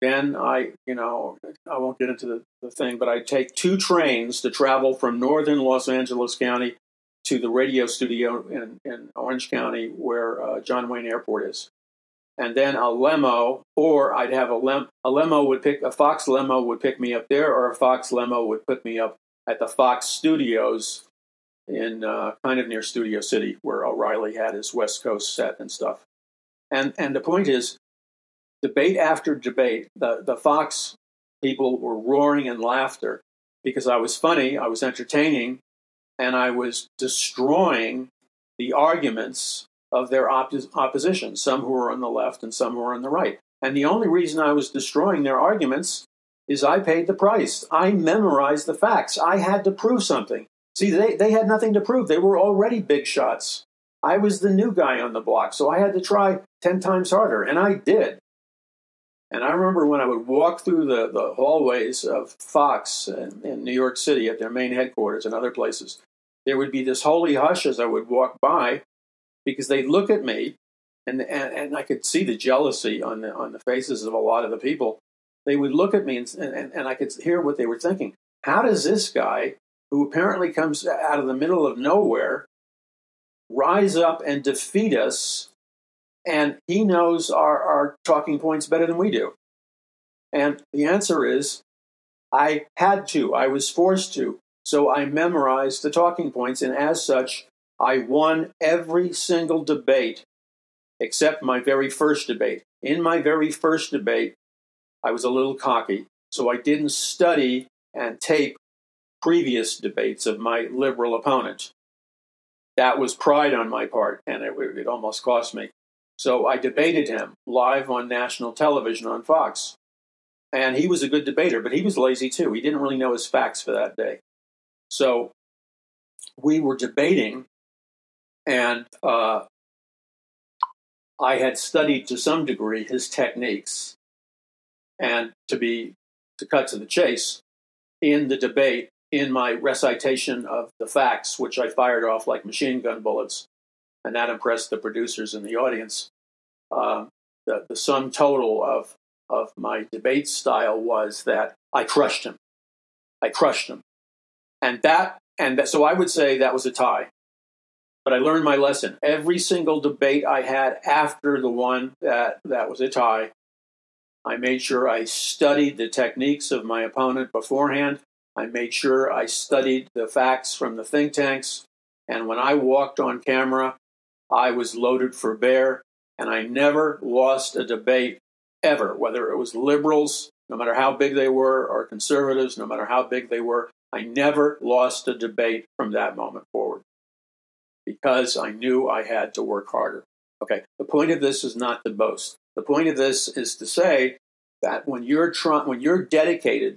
Then I, you know, I won't get into the, the thing, but I'd take two trains to travel from northern Los Angeles County to the radio studio in, in Orange County where uh, John Wayne Airport is. And then a limo, or I'd have a, lem- a limo would pick, a Fox limo would pick me up there, or a Fox limo would put me up at the Fox studios in uh, kind of near Studio City, where O'Reilly had his West Coast set and stuff. And and the point is, debate after debate, the the Fox people were roaring in laughter because I was funny, I was entertaining, and I was destroying the arguments of their opposition, some who were on the left and some who were on the right. And the only reason I was destroying their arguments is I paid the price. I memorized the facts. I had to prove something. See, they, they had nothing to prove. They were already big shots. I was the new guy on the block, so I had to try 10 times harder, and I did. And I remember when I would walk through the, the hallways of Fox in, in New York City at their main headquarters and other places, there would be this holy hush as I would walk by because they'd look at me and, and, and I could see the jealousy on the, on the faces of a lot of the people. They would look at me and, and, and I could hear what they were thinking. How does this guy, who apparently comes out of the middle of nowhere, rise up and defeat us? And he knows our, our talking points better than we do. And the answer is I had to, I was forced to. So I memorized the talking points, and as such, I won every single debate except my very first debate. In my very first debate, I was a little cocky, so I didn't study and tape previous debates of my liberal opponent. That was pride on my part, and it, it almost cost me. So I debated him live on national television on Fox. And he was a good debater, but he was lazy too. He didn't really know his facts for that day. So we were debating, and uh, I had studied to some degree his techniques. And to be to cut to the chase, in the debate, in my recitation of the facts, which I fired off like machine gun bullets, and that impressed the producers and the audience. Um, the, the sum total of of my debate style was that I crushed him. I crushed him, and that and that, so I would say that was a tie. But I learned my lesson. Every single debate I had after the one that that was a tie, I made sure I studied the techniques of my opponent beforehand. I made sure I studied the facts from the think tanks. And when I walked on camera, I was loaded for bear. And I never lost a debate ever, whether it was liberals, no matter how big they were, or conservatives, no matter how big they were. I never lost a debate from that moment forward because I knew I had to work harder. Okay, the point of this is not to boast. The point of this is to say that when you're trying, when you're dedicated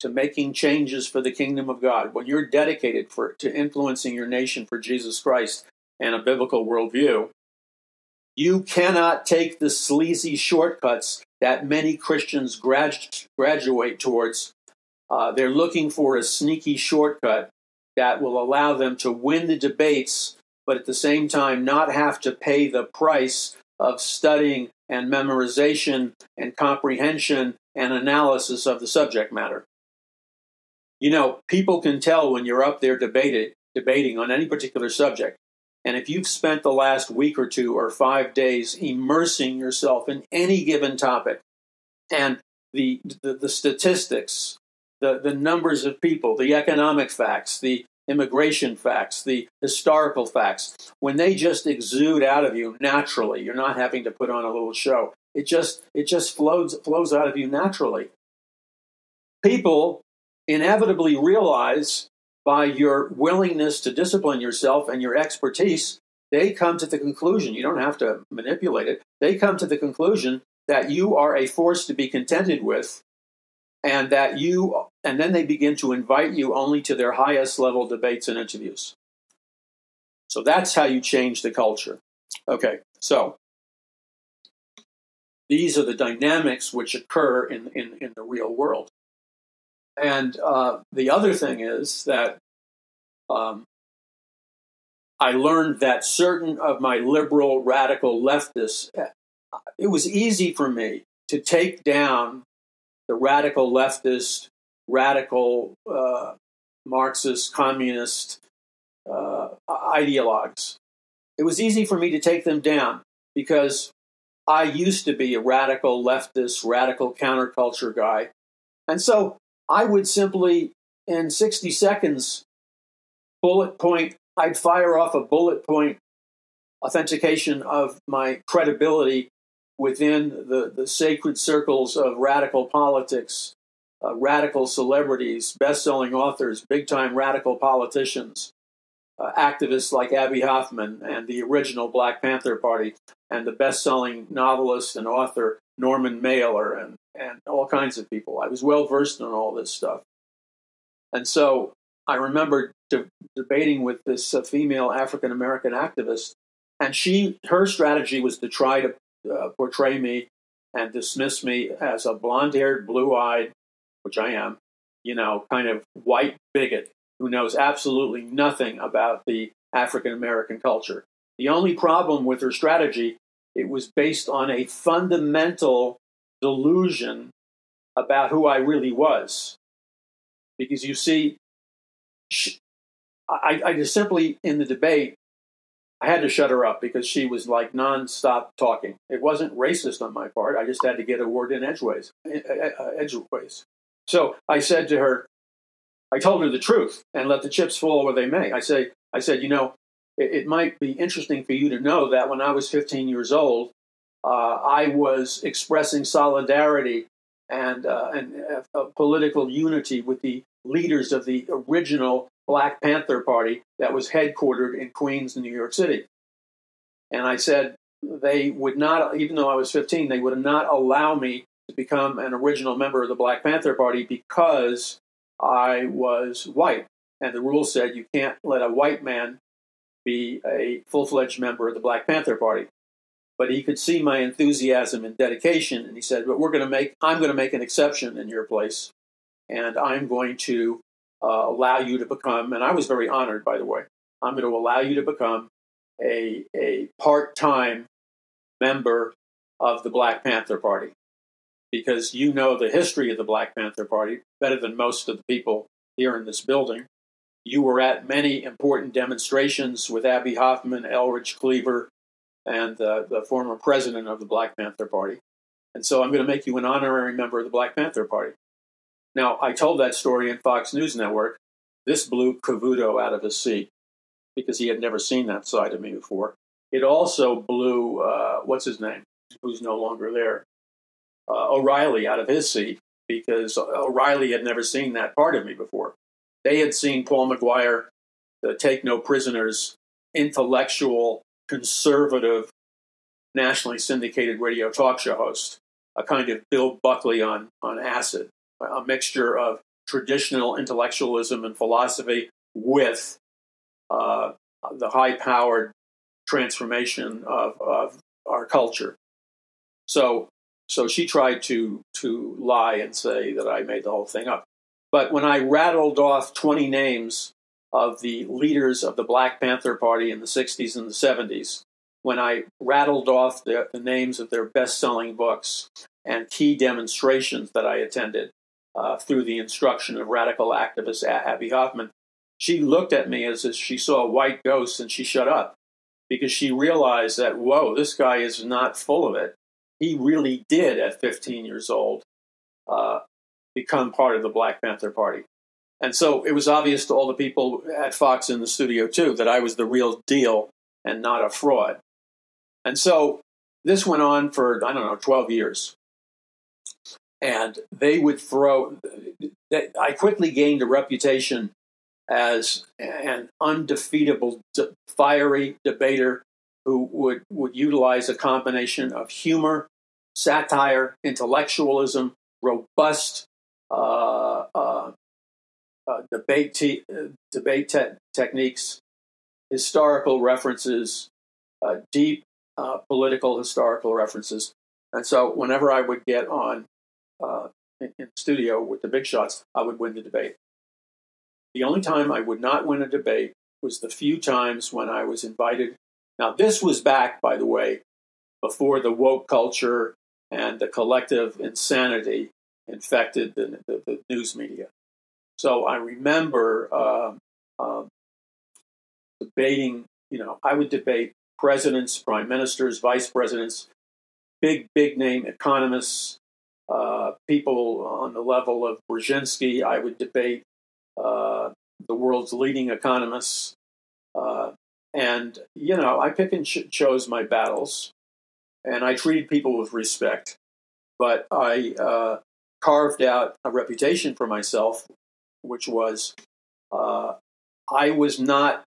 to making changes for the kingdom of God, when you're dedicated for to influencing your nation for Jesus Christ and a biblical worldview, you cannot take the sleazy shortcuts that many Christians grad- graduate towards. Uh, they're looking for a sneaky shortcut that will allow them to win the debates, but at the same time not have to pay the price of studying and memorization and comprehension and analysis of the subject matter. You know, people can tell when you're up there debated, debating on any particular subject. And if you've spent the last week or two or five days immersing yourself in any given topic, and the, the, the statistics, the, the numbers of people, the economic facts, the immigration facts, the historical facts, when they just exude out of you naturally, you're not having to put on a little show. It just it just flows flows out of you naturally. People inevitably realize by your willingness to discipline yourself and your expertise, they come to the conclusion, you don't have to manipulate it, they come to the conclusion that you are a force to be contented with and that you and then they begin to invite you only to their highest level debates and interviews. So that's how you change the culture. Okay so these are the dynamics which occur in, in, in the real world and uh, the other thing is that um, I learned that certain of my liberal radical leftists, it was easy for me to take down the radical leftist, radical uh, Marxist, communist uh, ideologues. It was easy for me to take them down because I used to be a radical leftist, radical counterculture guy. And so I would simply, in 60 seconds, bullet point, I'd fire off a bullet point authentication of my credibility within the, the sacred circles of radical politics, uh, radical celebrities, best selling authors, big time radical politicians, uh, activists like Abbie Hoffman and the original Black Panther Party, and the best selling novelist and author Norman Mailer, and, and all kinds of people. I was well versed in all this stuff. And so I remember de- debating with this uh, female African American activist, and she her strategy was to try to uh, portray me and dismiss me as a blonde haired, blue eyed, which I am, you know, kind of white bigot who knows absolutely nothing about the African American culture. The only problem with her strategy, it was based on a fundamental delusion about who I really was. Because you see, she, I, I just simply, in the debate, I had to shut her up because she was like nonstop talking. It wasn't racist on my part. I just had to get a word in edgeways. Eh, eh, eh, uh, edgeways. So I said to her, I told her the truth and let the chips fall where they may. I say, I said, you know, it, it might be interesting for you to know that when I was 15 years old, uh, I was expressing solidarity and, uh, and uh, political unity with the leaders of the original Black Panther Party that was headquartered in Queens, New York City. And I said they would not, even though I was 15, they would not allow me to become an original member of the Black Panther Party because I was white. And the rule said you can't let a white man be a full fledged member of the Black Panther Party. But he could see my enthusiasm and dedication, and he said, "But we're going to make. I'm going to make an exception in your place, and I'm going to uh, allow you to become, and I was very honored, by the way, I'm going to allow you to become a, a part time member of the Black Panther Party because you know the history of the Black Panther Party better than most of the people here in this building. You were at many important demonstrations with Abbie Hoffman, Eldridge Cleaver, and uh, the former president of the Black Panther Party. And so I'm going to make you an honorary member of the Black Panther Party. Now, I told that story in Fox News Network. This blew Cavuto out of his seat because he had never seen that side of me before. It also blew, uh, what's his name, who's no longer there, uh, O'Reilly out of his seat because O'Reilly had never seen that part of me before. They had seen Paul McGuire, the Take No Prisoners, intellectual, conservative, nationally syndicated radio talk show host, a kind of Bill Buckley on, on acid a mixture of traditional intellectualism and philosophy with uh, the high powered transformation of, of our culture. So, so she tried to, to lie and say that I made the whole thing up. But when I rattled off 20 names of the leaders of the Black Panther Party in the 60s and the 70s, when I rattled off the, the names of their best selling books, and key demonstrations that I attended uh, through the instruction of radical activist Abbie Hoffman, she looked at me as if she saw a white ghost and she shut up because she realized that, whoa, this guy is not full of it. He really did, at 15 years old, uh, become part of the Black Panther Party. And so it was obvious to all the people at Fox in the studio, too, that I was the real deal and not a fraud. And so this went on for, I don't know, 12 years. And they would throw, I quickly gained a reputation as an undefeatable, fiery debater who would, would utilize a combination of humor, satire, intellectualism, robust uh, uh, uh, debate, te- debate te- techniques, historical references, uh, deep uh, political historical references. And so whenever I would get on uh, in, in studio with the big shots, I would win the debate. The only time I would not win a debate was the few times when I was invited. Now, this was back, by the way, before the woke culture and the collective insanity infected the, the, the news media. So I remember um, debating, you know, I would debate presidents, prime ministers, vice presidents, big, big name economists, uh, people on the level of Brzezinski. I would debate uh, the world's leading economists. Uh, and, you know, I pick and ch- chose my battles, and I treated people with respect. But I uh, carved out a reputation for myself, which was uh, I was not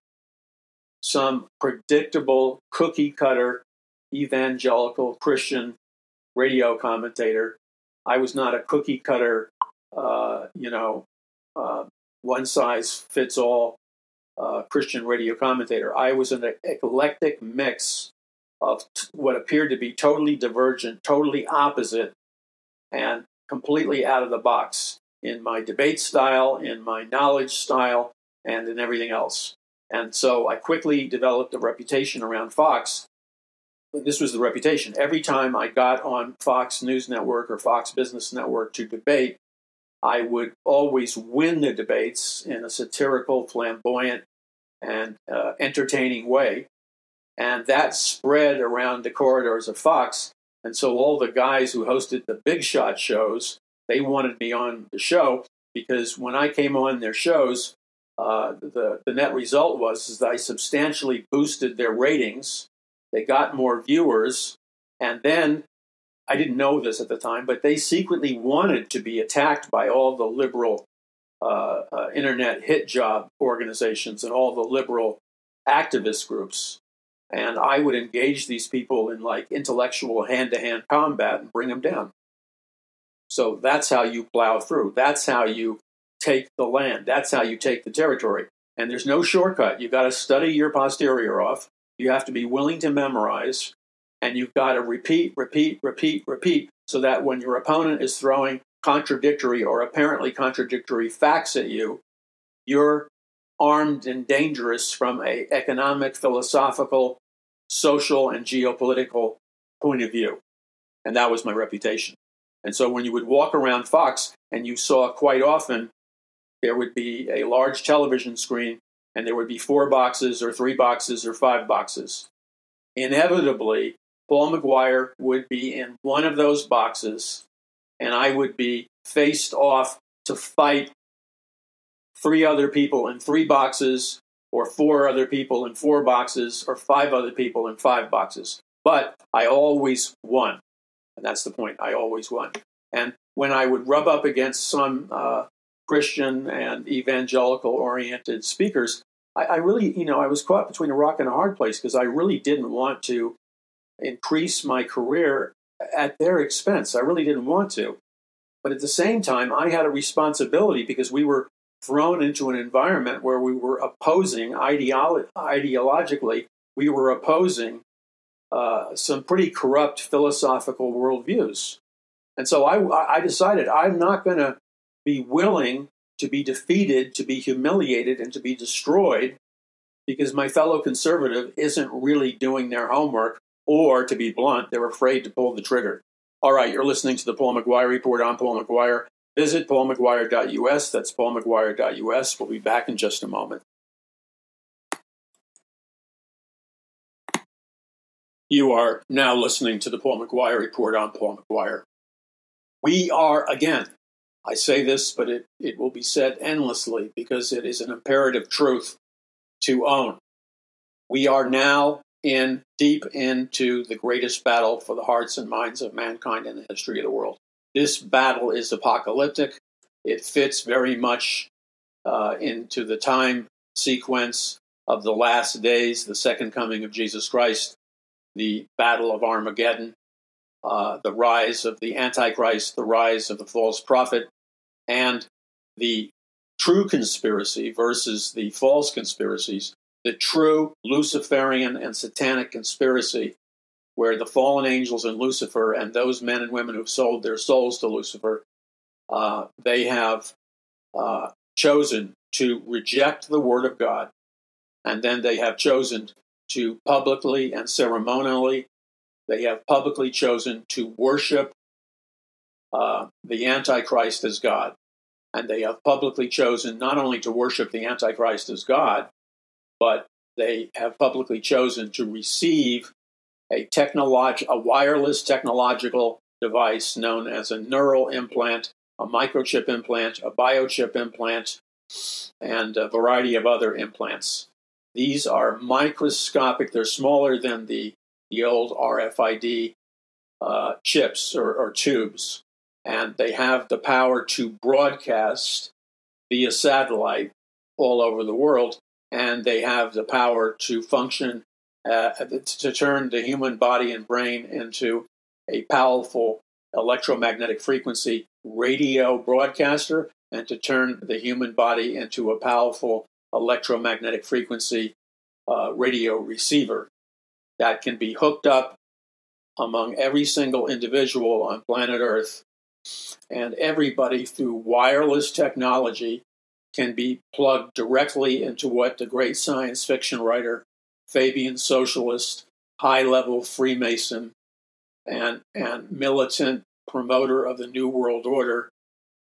some predictable cookie cutter evangelical Christian radio commentator. I was not a cookie cutter, uh, you know, uh, one size fits all uh, Christian radio commentator. I was an eclectic mix of t- what appeared to be totally divergent, totally opposite, and completely out of the box in my debate style, in my knowledge style, and in everything else. And so I quickly developed a reputation around Fox. This was the reputation. Every time I got on Fox News Network or Fox Business Network to debate, I would always win the debates in a satirical, flamboyant, and uh, entertaining way. And that spread around the corridors of Fox. And so all the guys who hosted the big shot shows, they wanted me on the show because when I came on their shows, uh, the, the net result was that I substantially boosted their ratings. They got more viewers. And then I didn't know this at the time, but they secretly wanted to be attacked by all the liberal uh, uh, internet hit job organizations and all the liberal activist groups. And I would engage these people in like intellectual hand to hand combat and bring them down. So that's how you plow through. That's how you take the land. That's how you take the territory. And there's no shortcut. You've got to study your posterior off. You have to be willing to memorize and you've got to repeat, repeat, repeat, repeat, so that when your opponent is throwing contradictory or apparently contradictory facts at you, you're armed and dangerous from a economic, philosophical, social, and geopolitical point of view. And that was my reputation. And so when you would walk around Fox and you saw quite often there would be a large television screen and there would be four boxes or three boxes or five boxes. Inevitably, Paul McGuire would be in one of those boxes, and I would be faced off to fight three other people in three boxes, or four other people in four boxes, or five other people in five boxes. But I always won. And that's the point. I always won. And when I would rub up against some uh, Christian and evangelical oriented speakers, I, I, really, you know, I was caught between a rock and a hard place because I really didn't want to increase my career at their expense. I really didn't want to. But at the same time, I had a responsibility because we were thrown into an environment where we were opposing ideolo- ideologically, we were opposing uh, some pretty corrupt philosophical worldviews. And so I, I decided I'm not going to be willing to be defeated, to be humiliated, and to be destroyed because my fellow conservative isn't really doing their homework or, to be blunt, they're afraid to pull the trigger. All right, you're listening to the Paul McGuire Report. I'm Paul McGuire. Visit paulmcguire.us. That's paulmcguire.us. We'll be back in just a moment. You are now listening to the Paul McGuire Report. I'm Paul McGuire. We are, again, I say this, but it, it will be said endlessly because it is an imperative truth to own. We are now in deep into the greatest battle for the hearts and minds of mankind in the history of the world. This battle is apocalyptic. It fits very much uh, into the time sequence of the last days, the second coming of Jesus Christ, the battle of Armageddon, uh, the rise of the Antichrist, the rise of the false prophet, and the true conspiracy versus the false conspiracies, the true Luciferian and satanic conspiracy, where the fallen angels and Lucifer and those men and women who've sold their souls to Lucifer, uh, they have uh, chosen to reject the Word of God, and then they have chosen to publicly and ceremonially, they have publicly chosen to worship uh, the Antichrist as God. And they have publicly chosen not only to worship the Antichrist as God, but they have publicly chosen to receive a technolog- a wireless technological device known as a neural implant, a microchip implant, a biochip implant, and a variety of other implants. These are microscopic, they're smaller than the, the old RFID uh, chips or, or tubes. And they have the power to broadcast via satellite all over the world, and they have the power to function uh, to turn the human body and brain into a powerful electromagnetic frequency radio broadcaster and to turn the human body into a powerful electromagnetic frequency uh, radio receiver that can be hooked up among every single individual on planet Earth and everybody through wireless technology can be plugged directly into what the great science fiction writer, Fabian socialist, high level Freemason, and, and militant promoter of the New World Order,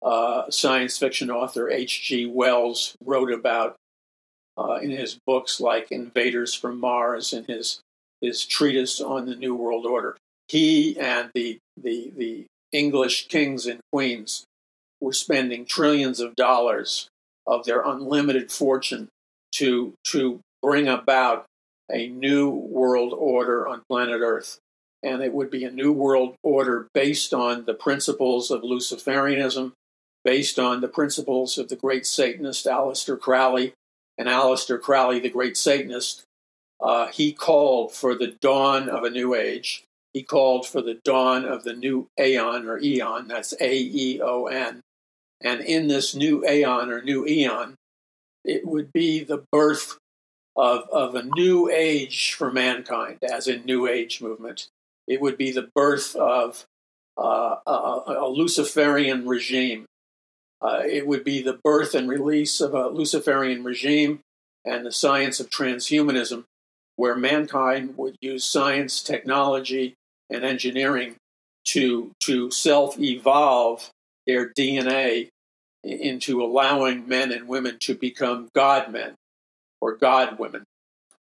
uh, science fiction author H.G. Wells wrote about uh, in his books like Invaders from Mars and his, his treatise on the New World Order. He and the, the, the English kings and queens were spending trillions of dollars of their unlimited fortune to, to bring about a new world order on planet Earth. And it would be a new world order based on the principles of Luciferianism, based on the principles of the great Satanist Aleister Crowley. And Aleister Crowley, the great Satanist, uh, he called for the dawn of a new age he called for the dawn of the new aeon or eon, that's A E O N. And in this new aeon or new eon, it would be the birth of, of a new age for mankind, as in New Age movement. It would be the birth of uh, a, a, Luciferian regime. Uh, it would be the birth and release of a Luciferian regime and the science of transhumanism, where mankind would use science, technology, and engineering to to self evolve their DNA into allowing men and women to become God men or God women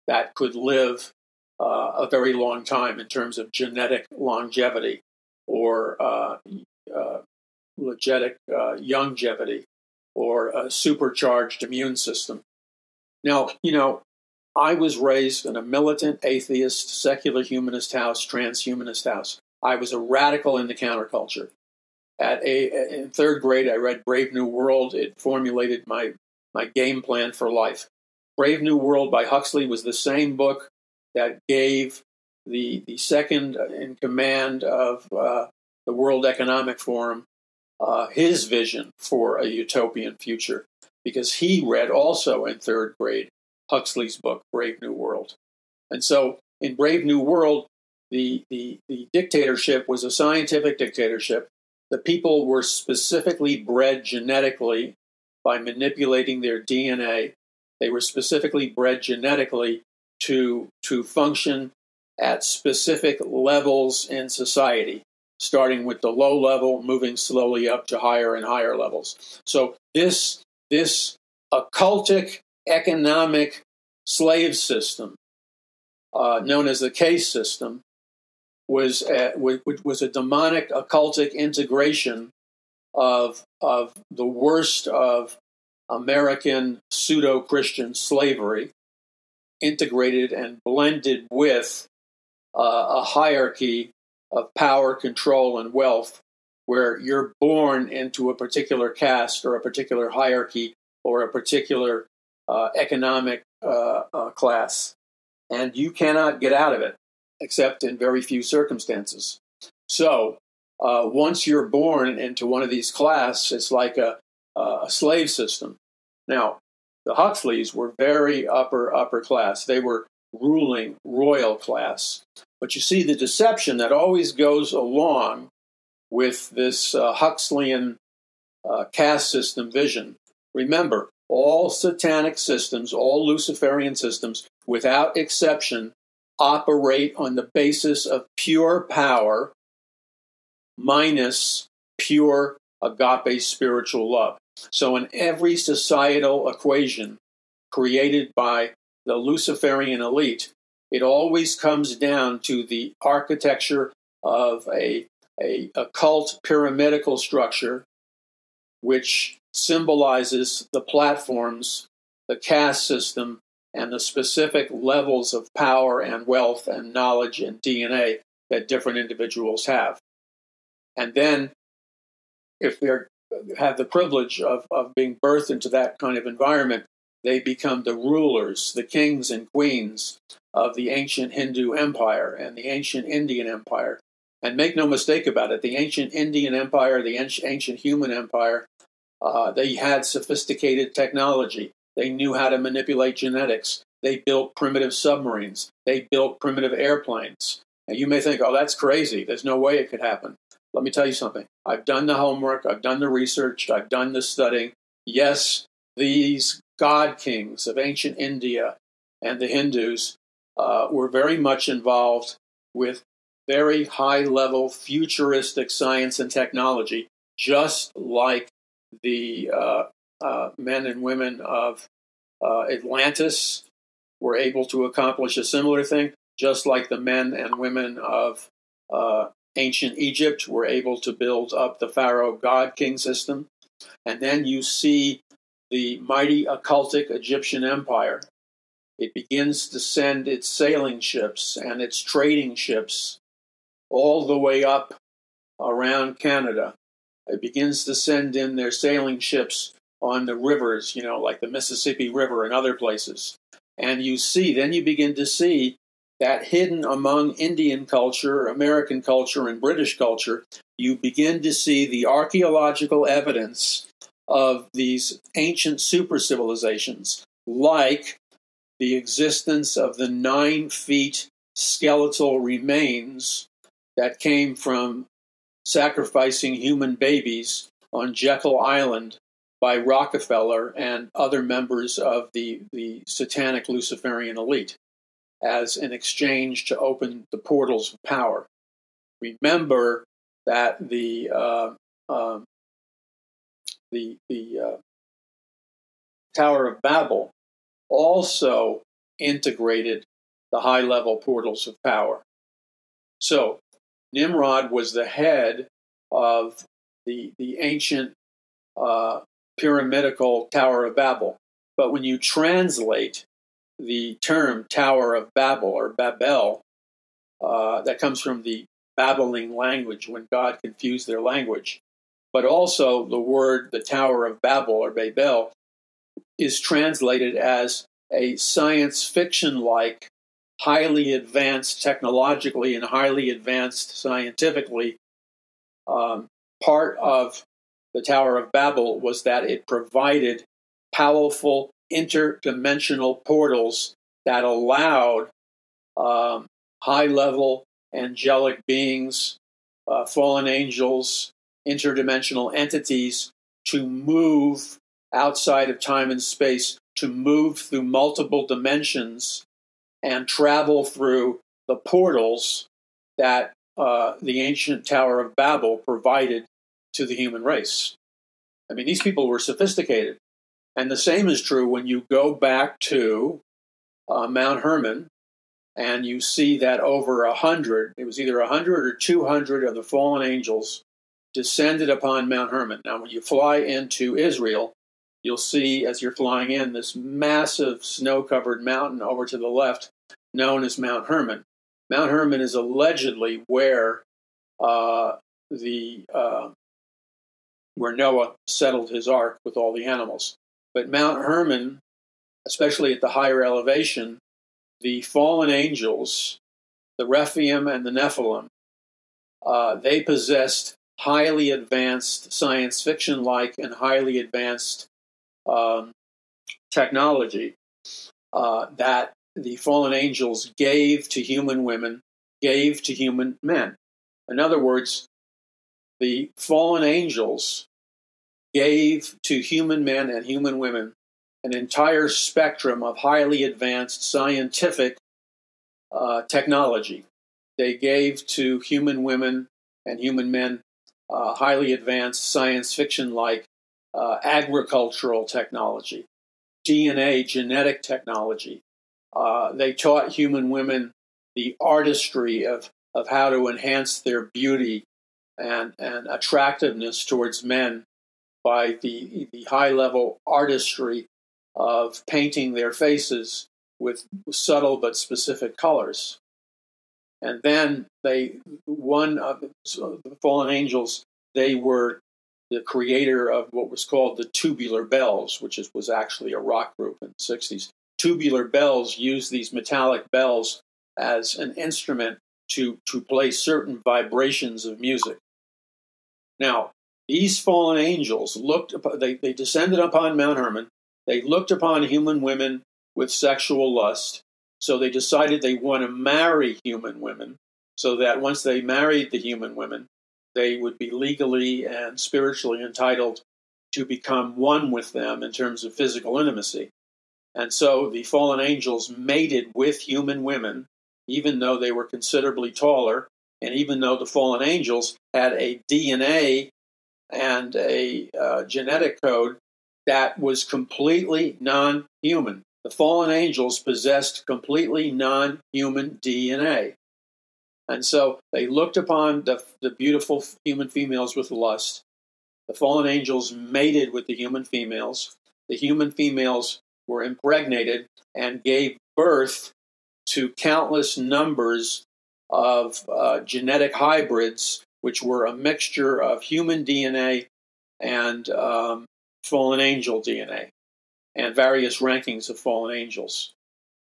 that could live uh, a very long time in terms of genetic longevity or uh, uh, legetic uh, longevity or a supercharged immune system. Now, you know, I was raised in a militant, atheist, secular humanist house, transhumanist house. I was a radical in the counterculture. At a in third grade, I read Brave New World. It formulated my my game plan for life. Brave New World by Huxley was the same book that gave the the second in command of uh, the World Economic Forum uh, his vision for a utopian future, because he read also in third grade Huxley's book, Brave New World. And so in Brave New World, the, the, the dictatorship was a scientific dictatorship. The people were specifically bred genetically by manipulating their DNA. They were specifically bred genetically to, to function at specific levels in society. Starting with the low level, moving slowly up to higher and higher levels. So this this occultic economic slave system, uh, known as the caste system, was a, was a demonic occultic integration of of the worst of American pseudo Christian slavery, integrated and blended with uh, a hierarchy of power, control, and wealth, where you're born into a particular caste or a particular hierarchy or a particular uh, economic uh, uh class, and you cannot get out of it except in very few circumstances. So, uh, once you're born into one of these classes, it's like a, a slave system. Now, the Huxleys were very upper, upper class. They were ruling royal class. But you see the deception that always goes along with this uh, Huxleyan uh, caste system vision. Remember, all satanic systems, all Luciferian systems, without exception, operate on the basis of pure power minus pure agape spiritual love. So, in every societal equation created by the Luciferian elite, it always comes down to the architecture of a, a occult pyramidical structure, which symbolizes the platforms, the caste system, and the specific levels of power and wealth and knowledge and DNA that different individuals have. And then, if they have the privilege of, of being birthed into that kind of environment, they become the rulers, the kings and queens of the ancient Hindu empire and the ancient Indian empire. And make no mistake about it, the ancient Indian empire, the ancient human empire, uh, they had sophisticated technology. They knew how to manipulate genetics. They built primitive submarines. They built primitive airplanes. And you may think, oh, that's crazy. There's no way it could happen. Let me tell you something. I've done the homework, I've done the research, I've done the studying. Yes, these god kings of ancient India and the Hindus uh, were very much involved with very high level futuristic science and technology, just like the uh, uh, men and women of uh, Atlantis were able to accomplish a similar thing, just like the men and women of uh, ancient Egypt were able to build up the Pharaoh god king system. And then you see the mighty occultic Egyptian empire. It begins to send its sailing ships and its trading ships all the way up around Canada it begins to send in their sailing ships on the rivers, you know, like the Mississippi River and other places. And you see, then you begin to see that hidden among Indian culture, American culture, and British culture, you begin to see the archaeological evidence of these ancient super civilizations, like the existence of the nine feet skeletal remains that came from sacrificing human babies on Jekyll Island by Rockefeller and other members of the, the satanic Luciferian elite as an exchange to open the portals of power. Remember that the uh, um, the the uh, Tower of Babel also integrated the high level portals of power. So Nimrod was the head of the, the ancient uh, pyramidical Tower of Babel. But when you translate the term Tower of Babel or Babel, uh, that comes from the babbling language when God confused their language. But also the word the Tower of Babel or Babel is translated as a science fiction like highly advanced technologically and highly advanced scientifically. Um, part of the Tower of Babel was that it provided powerful interdimensional portals that allowed um, high level angelic beings, uh, fallen angels, interdimensional entities to move outside of time and space, to move through multiple dimensions and travel through the portals that uh, the ancient Tower of Babel provided to the human race. I mean, these people were sophisticated. And the same is true when you go back to uh, Mount Hermon and you see that over a hundred, it was either a hundred or 200 of the fallen angels descended upon Mount Hermon. Now, when you fly into Israel, you'll see as you're flying in this massive snow covered mountain over to the left known as Mount Hermon. Mount Hermon is allegedly where uh, the uh, where Noah settled his ark with all the animals. But Mount Hermon, especially at the higher elevation, the fallen angels, the Rephaim and the Nephilim, uh, they possessed highly advanced science fiction like and highly advanced um, technology uh, that the fallen angels gave to human women, gave to human men. In other words, the fallen angels gave to human men and human women an entire spectrum of highly advanced scientific uh, technology. They gave to human women and human men uh, highly advanced science fiction like uh, agricultural technology, DNA, genetic technology. Uh, they taught human women the artistry of, of how to enhance their beauty and, and attractiveness towards men by the, the high level artistry of painting their faces with subtle but specific colors. And then they, one of the fallen angels, they were the creator of what was called the Tubular Bells, which is, was actually a rock group in the 60s. Tubular Bells used these metallic bells as an instrument to, to play certain vibrations of music. Now, these fallen angels looked, they, they descended upon Mount Hermon. They looked upon human women with sexual lust. So they decided they want to marry human women so that once they married the human women, they would be legally and spiritually entitled to become one with them in terms of physical intimacy. And so the fallen angels mated with human women, even though they were considerably taller, and even though the fallen angels had a DNA and a uh, genetic code that was completely non human. The fallen angels possessed completely non human DNA. And so they looked upon the, the beautiful human females with lust. The fallen angels mated with the human females. The human females were impregnated and gave birth to countless numbers of uh, genetic hybrids which were a mixture of human DNA and um, fallen angel DNA and various rankings of fallen angels.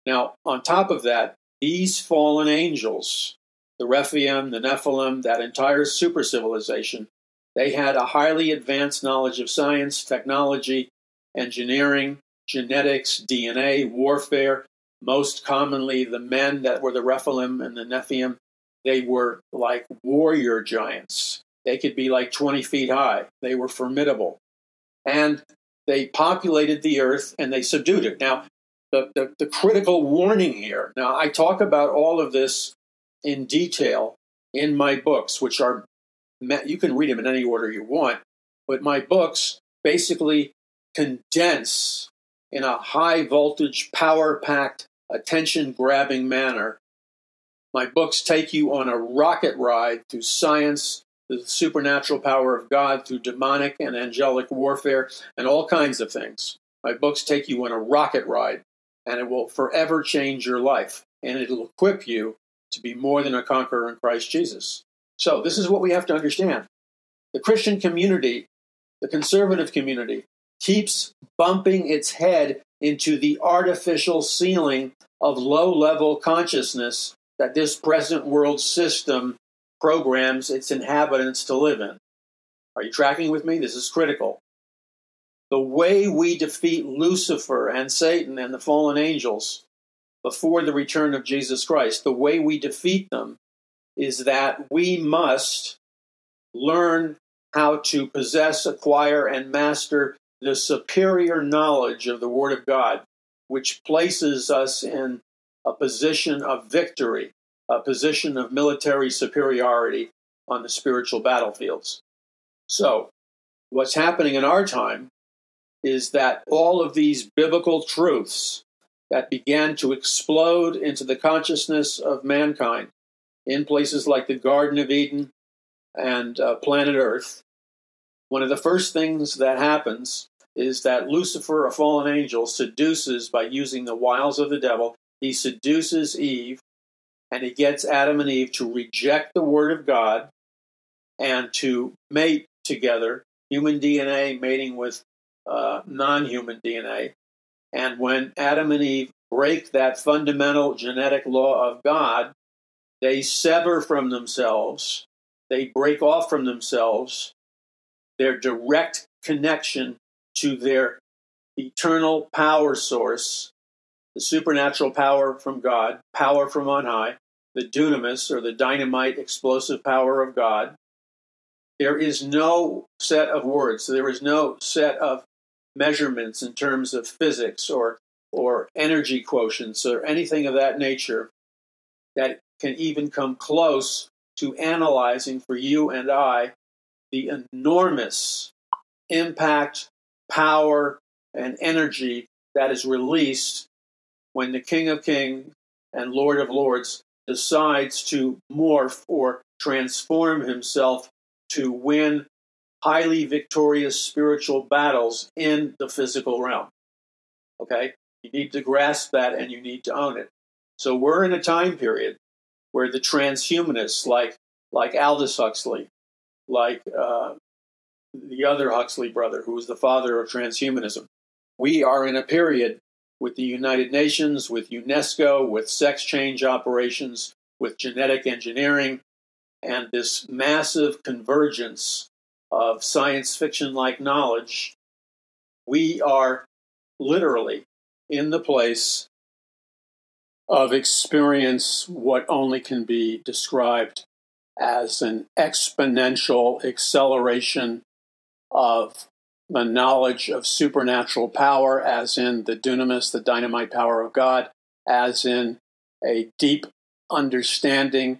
Now, on top of that, these fallen angels, the Rephaim, the Nephilim, that entire super civilization, they had a highly advanced knowledge of science, technology, engineering, genetics, DNA, warfare. Most commonly, the men that were the Rephaim and the Nephilim they were like warrior giants. They could be like 20 feet high. They were formidable. And they populated the earth and they subdued it. Now, the, the, the, critical warning here now, I talk about all of this in detail in my books, which are, you can read them in any order you want, but my books basically condense in a high voltage, power packed, attention grabbing manner my books take you on a rocket ride through science, the supernatural power of God, through demonic and angelic warfare, and all kinds of things. My books take you on a rocket ride, and it will forever change your life, and it'll equip you to be more than a conqueror in Christ Jesus. So, this is what we have to understand. The Christian community, the conservative community, keeps bumping its head into the artificial ceiling of low level consciousness that this present world system programs its inhabitants to live in. Are you tracking with me? This is critical. The way we defeat Lucifer and Satan and the fallen angels before the return of Jesus Christ, the way we defeat them is that we must learn how to possess, acquire, and master the superior knowledge of the Word of God, which places us in a position of victory a position of military superiority on the spiritual battlefields. So, what's happening in our time is that all of these biblical truths that began to explode into the consciousness of mankind in places like the Garden of Eden and uh, planet Earth, one of the first things that happens is that Lucifer, a fallen angel, seduces by using the wiles of the devil. He seduces Eve and he gets Adam and Eve to reject the word of God and to mate together, human DNA mating with uh, non human DNA. And when Adam and Eve break that fundamental genetic law of God, they sever from themselves, they break off from themselves their direct connection to their eternal power source, the supernatural power from God, power from on high, the dunamis or the dynamite explosive power of God. There is no set of words, there is no set of measurements in terms of physics or, or energy quotients or anything of that nature that can even come close to analyzing for you and I the enormous impact, power, and energy that is released when the King of Kings and Lord of Lords decides to morph or transform himself to win highly victorious spiritual battles in the physical realm. Okay? You need to grasp that and you need to own it. So we're in a time period where the transhumanists like like Aldous Huxley, like uh, the other Huxley brother, who was the father of transhumanism, we are in a period with the United Nations, with UNESCO, with sex change operations, with genetic engineering, and this massive convergence of science fiction like knowledge, we are literally in the place of experience what only can be described as an exponential acceleration of the knowledge of supernatural power, as in the dunamis, the dynamite power of God, as in a deep understanding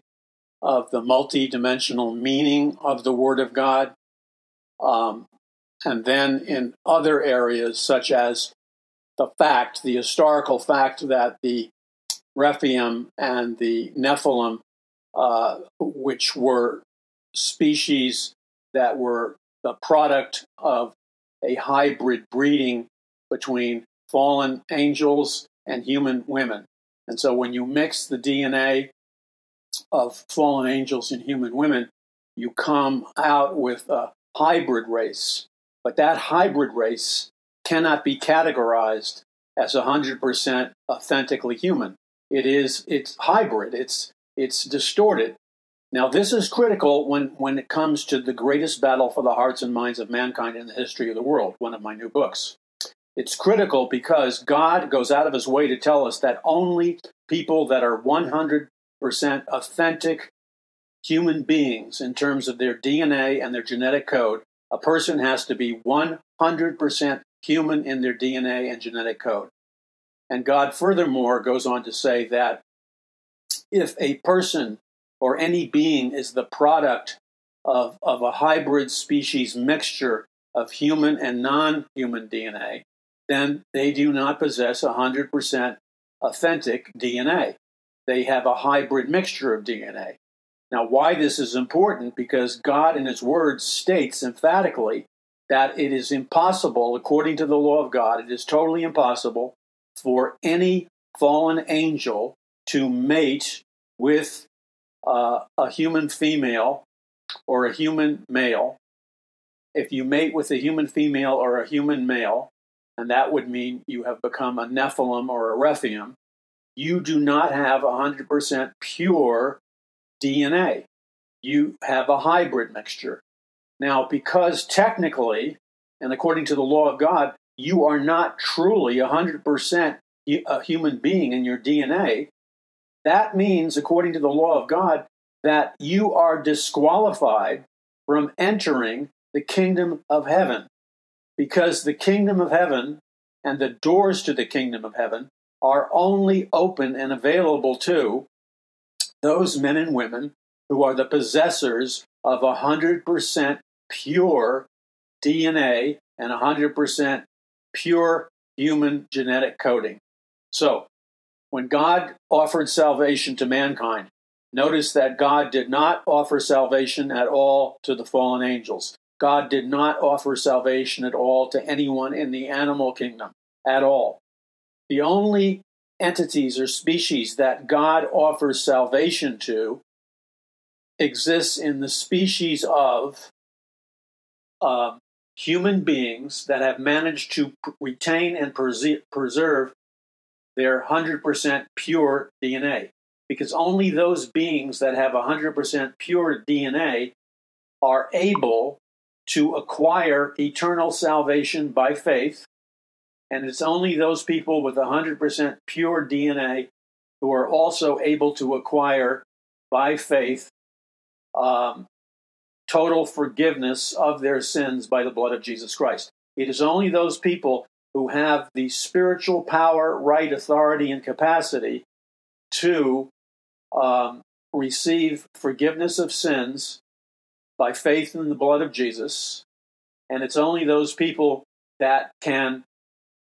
of the multidimensional meaning of the Word of God. Um, and then in other areas, such as the fact, the historical fact that the Rephaim and the Nephilim, uh, which were species that were the product of a hybrid breeding between fallen angels and human women. And so when you mix the DNA of fallen angels and human women, you come out with a hybrid race. But that hybrid race cannot be categorized as 100% authentically human. It is it's hybrid. It's it's distorted. Now, this is critical when, when it comes to the greatest battle for the hearts and minds of mankind in the history of the world, one of my new books. It's critical because God goes out of his way to tell us that only people that are 100% authentic human beings in terms of their DNA and their genetic code, a person has to be 100% human in their DNA and genetic code. And God furthermore goes on to say that if a person or any being is the product of, of a hybrid species mixture of human and non human DNA, then they do not possess 100% authentic DNA. They have a hybrid mixture of DNA. Now, why this is important? Because God in His Word states emphatically that it is impossible, according to the law of God, it is totally impossible for any fallen angel to mate with uh, a human female or a human male, if you mate with a human female or a human male, and that would mean you have become a Nephilim or a Rephaim, you do not have 100% pure DNA. You have a hybrid mixture. Now, because technically, and according to the law of God, you are not truly 100% a human being in your DNA, that means, according to the law of God, that you are disqualified from entering the kingdom of heaven. Because the kingdom of heaven and the doors to the kingdom of heaven are only open and available to those men and women who are the possessors of 100% pure DNA and 100% pure human genetic coding. So, when God offered salvation to mankind, notice that God did not offer salvation at all to the fallen angels. God did not offer salvation at all to anyone in the animal kingdom at all. The only entities or species that God offers salvation to exists in the species of uh, human beings that have managed to retain and preserve their 100% pure DNA. Because only those beings that have 100% pure DNA are able to acquire eternal salvation by faith. And it's only those people with 100% pure DNA who are also able to acquire by faith um, total forgiveness of their sins by the blood of Jesus Christ. It is only those people who have the spiritual power, right, authority, and capacity to um, receive forgiveness of sins by faith in the blood of Jesus. And it's only those people that can,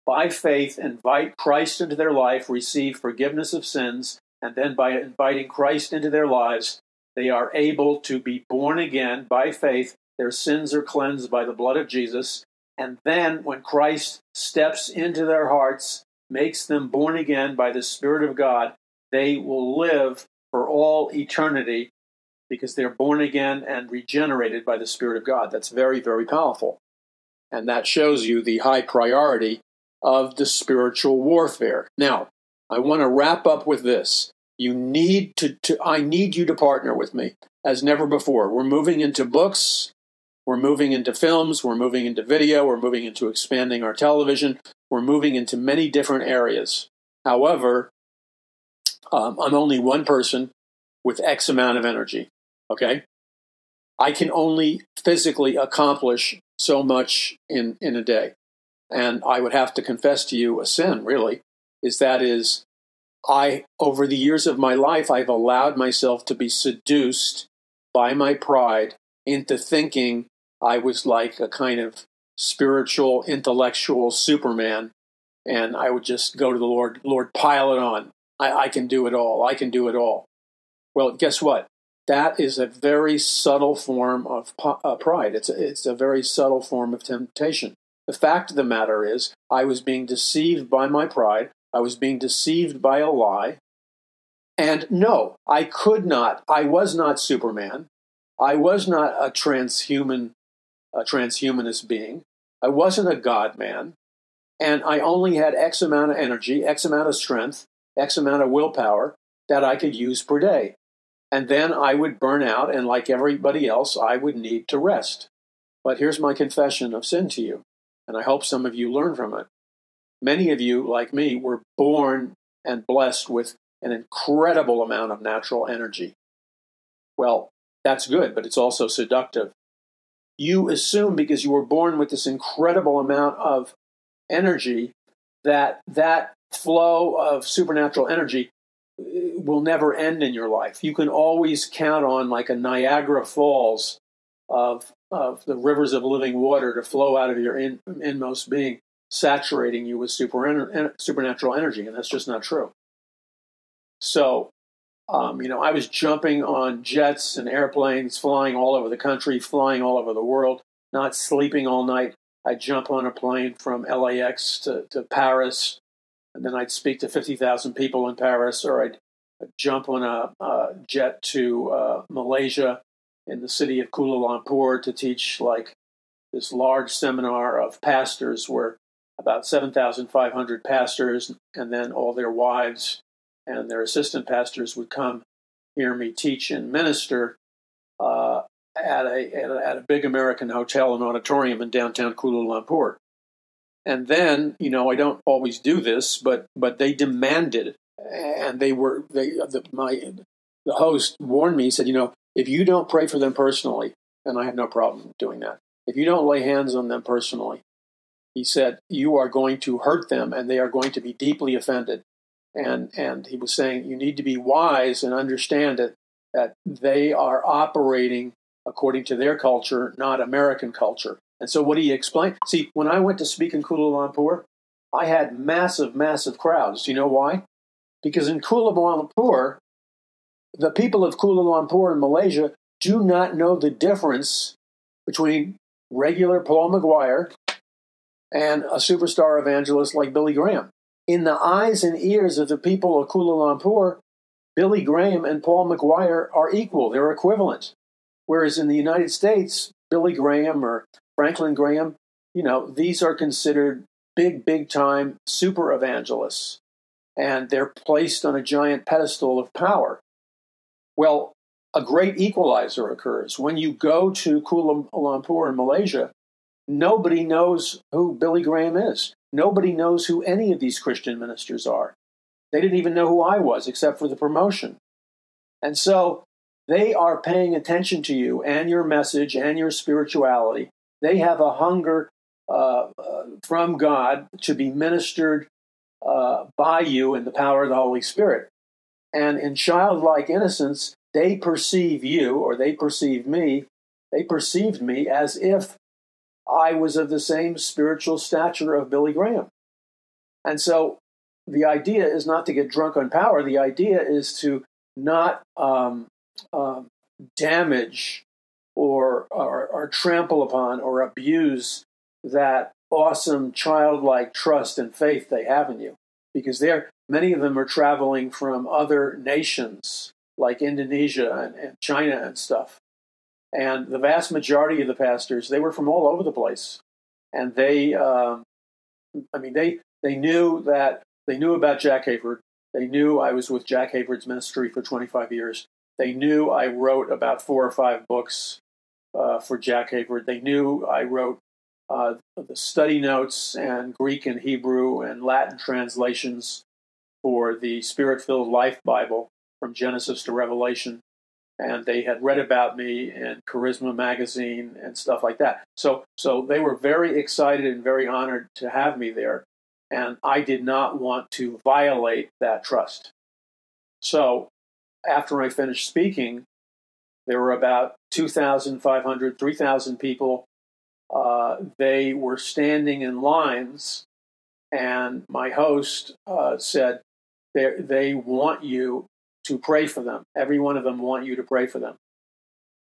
by faith, invite Christ into their life, receive forgiveness of sins, and then by inviting Christ into their lives, they are able to be born again by faith. Their sins are cleansed by the blood of Jesus. And then when Christ steps into their hearts, makes them born again by the Spirit of God, they will live for all eternity because they're born again and regenerated by the Spirit of God. That's very, very powerful. And that shows you the high priority of the spiritual warfare. Now, I want to wrap up with this. You need to, to, I need you to partner with me as never before. We're moving into books, we're moving into films, we're moving into video, we're moving into expanding our television, we're moving into many different areas. However, um, I'm only one person with X amount of energy. Okay? I can only physically accomplish so much in, in a day. And I would have to confess to you a sin, really, is that is I, over the years of my life, I've allowed myself to be seduced by my pride into thinking I was like a kind of spiritual, intellectual Superman. And I would just go to the Lord, Lord, pile it on. I, I can do it all. I can do it all. Well, guess what? That is a very subtle form of uh, pride. It's a, it's a very subtle form of temptation. The fact of the matter is, I was being deceived by my pride. I was being deceived by a lie. And no, I could not, I was not Superman. I was not a transhuman, a transhumanist being. I wasn't a God man. And I only had X amount of energy, X amount of strength, X amount of willpower that I could use per day. And then I would burn out, and like everybody else, I would need to rest. But here's my confession of sin to you, and I hope some of you learn from it. Many of you, like me, were born and blessed with an incredible amount of natural energy. Well, that's good, but it's also seductive. You assume because you were born with this incredible amount of energy that that flow of supernatural energy uh, will never end in your life. You can always count on like a Niagara Falls of of the rivers of living water to flow out of your in, inmost being saturating you with super, supernatural energy, and that's just not true. So, um, you know, I was jumping on jets and airplanes, flying all over the country, flying all over the world, not sleeping all night. I'd jump on a plane from LAX to, to Paris, and then I'd speak to 50,000 people in Paris, or I'd, I'd jump on a, a jet to uh, Malaysia in the city of Kuala Lumpur to teach like this large seminar of pastors where about 7,500 pastors and then all their wives and their assistant pastors would come hear me teach and minister uh, at, a, at, a, at a big American hotel and auditorium in downtown Kuala Lumpur. And then, you know, I don't always do this, but but they demanded, and they were they the, my the host warned me. He said, you know, if you don't pray for them personally, and I have no problem doing that. If you don't lay hands on them personally, he said, You are going to hurt them and they are going to be deeply offended. And, and he was saying you need to be wise and understand it, that they are operating according to their culture, not American culture. And so, what do you explain? See, when I went to speak in Kuala Lumpur, I had massive, massive crowds. Do You know why? Because in Kuala Lumpur, the people of Kuala Lumpur in Malaysia do not know the difference between regular Paul McGuire and a superstar evangelist like Billy Graham. In the eyes and ears of the people of Kuala Lumpur, Billy Graham and Paul McGuire are equal, they're equivalent. Whereas in the United States, Billy Graham or Franklin Graham, you know, these are considered big, big time super evangelists, and they're placed on a giant pedestal of power. Well, a great equalizer occurs. When you go to Kuala Lumpur in Malaysia, nobody knows who Billy Graham is. Nobody knows who any of these Christian ministers are. They didn't even know who I was except for the promotion. And so they are paying attention to you and your message and your spirituality. They have a hunger uh, uh, from God to be ministered uh, by you in the power of the Holy Spirit. And in childlike innocence, they perceive you or they perceive me, they perceived me as if I was of the same spiritual stature of Billy Graham. And so the idea is not to get drunk on power, the idea is to not um, um, damage or, or, or trample upon or abuse that awesome childlike trust and faith they have in you because they're many of them are traveling from other nations like Indonesia and, and, China and stuff. And the vast majority of the pastors, they were from all over the place. And they, um, I mean, they, they knew that, they knew about Jack Hayford. They knew I was with Jack Hayford's ministry for 25 years. They knew I wrote about four or five books uh, for Jack Hayford. They knew I wrote uh, the study notes and Greek and Hebrew and Latin translations for the Spirit filled Life Bible from Genesis to Revelation. And they had read about me in Charisma magazine and stuff like that. So, so they were very excited and very honored to have me there. And I did not want to violate that trust. So, after I finished speaking, there were about 2,500, 3,000 people uh, they were standing in lines, and my host uh, said, they want you to pray for them. Every one of them want you to pray for them.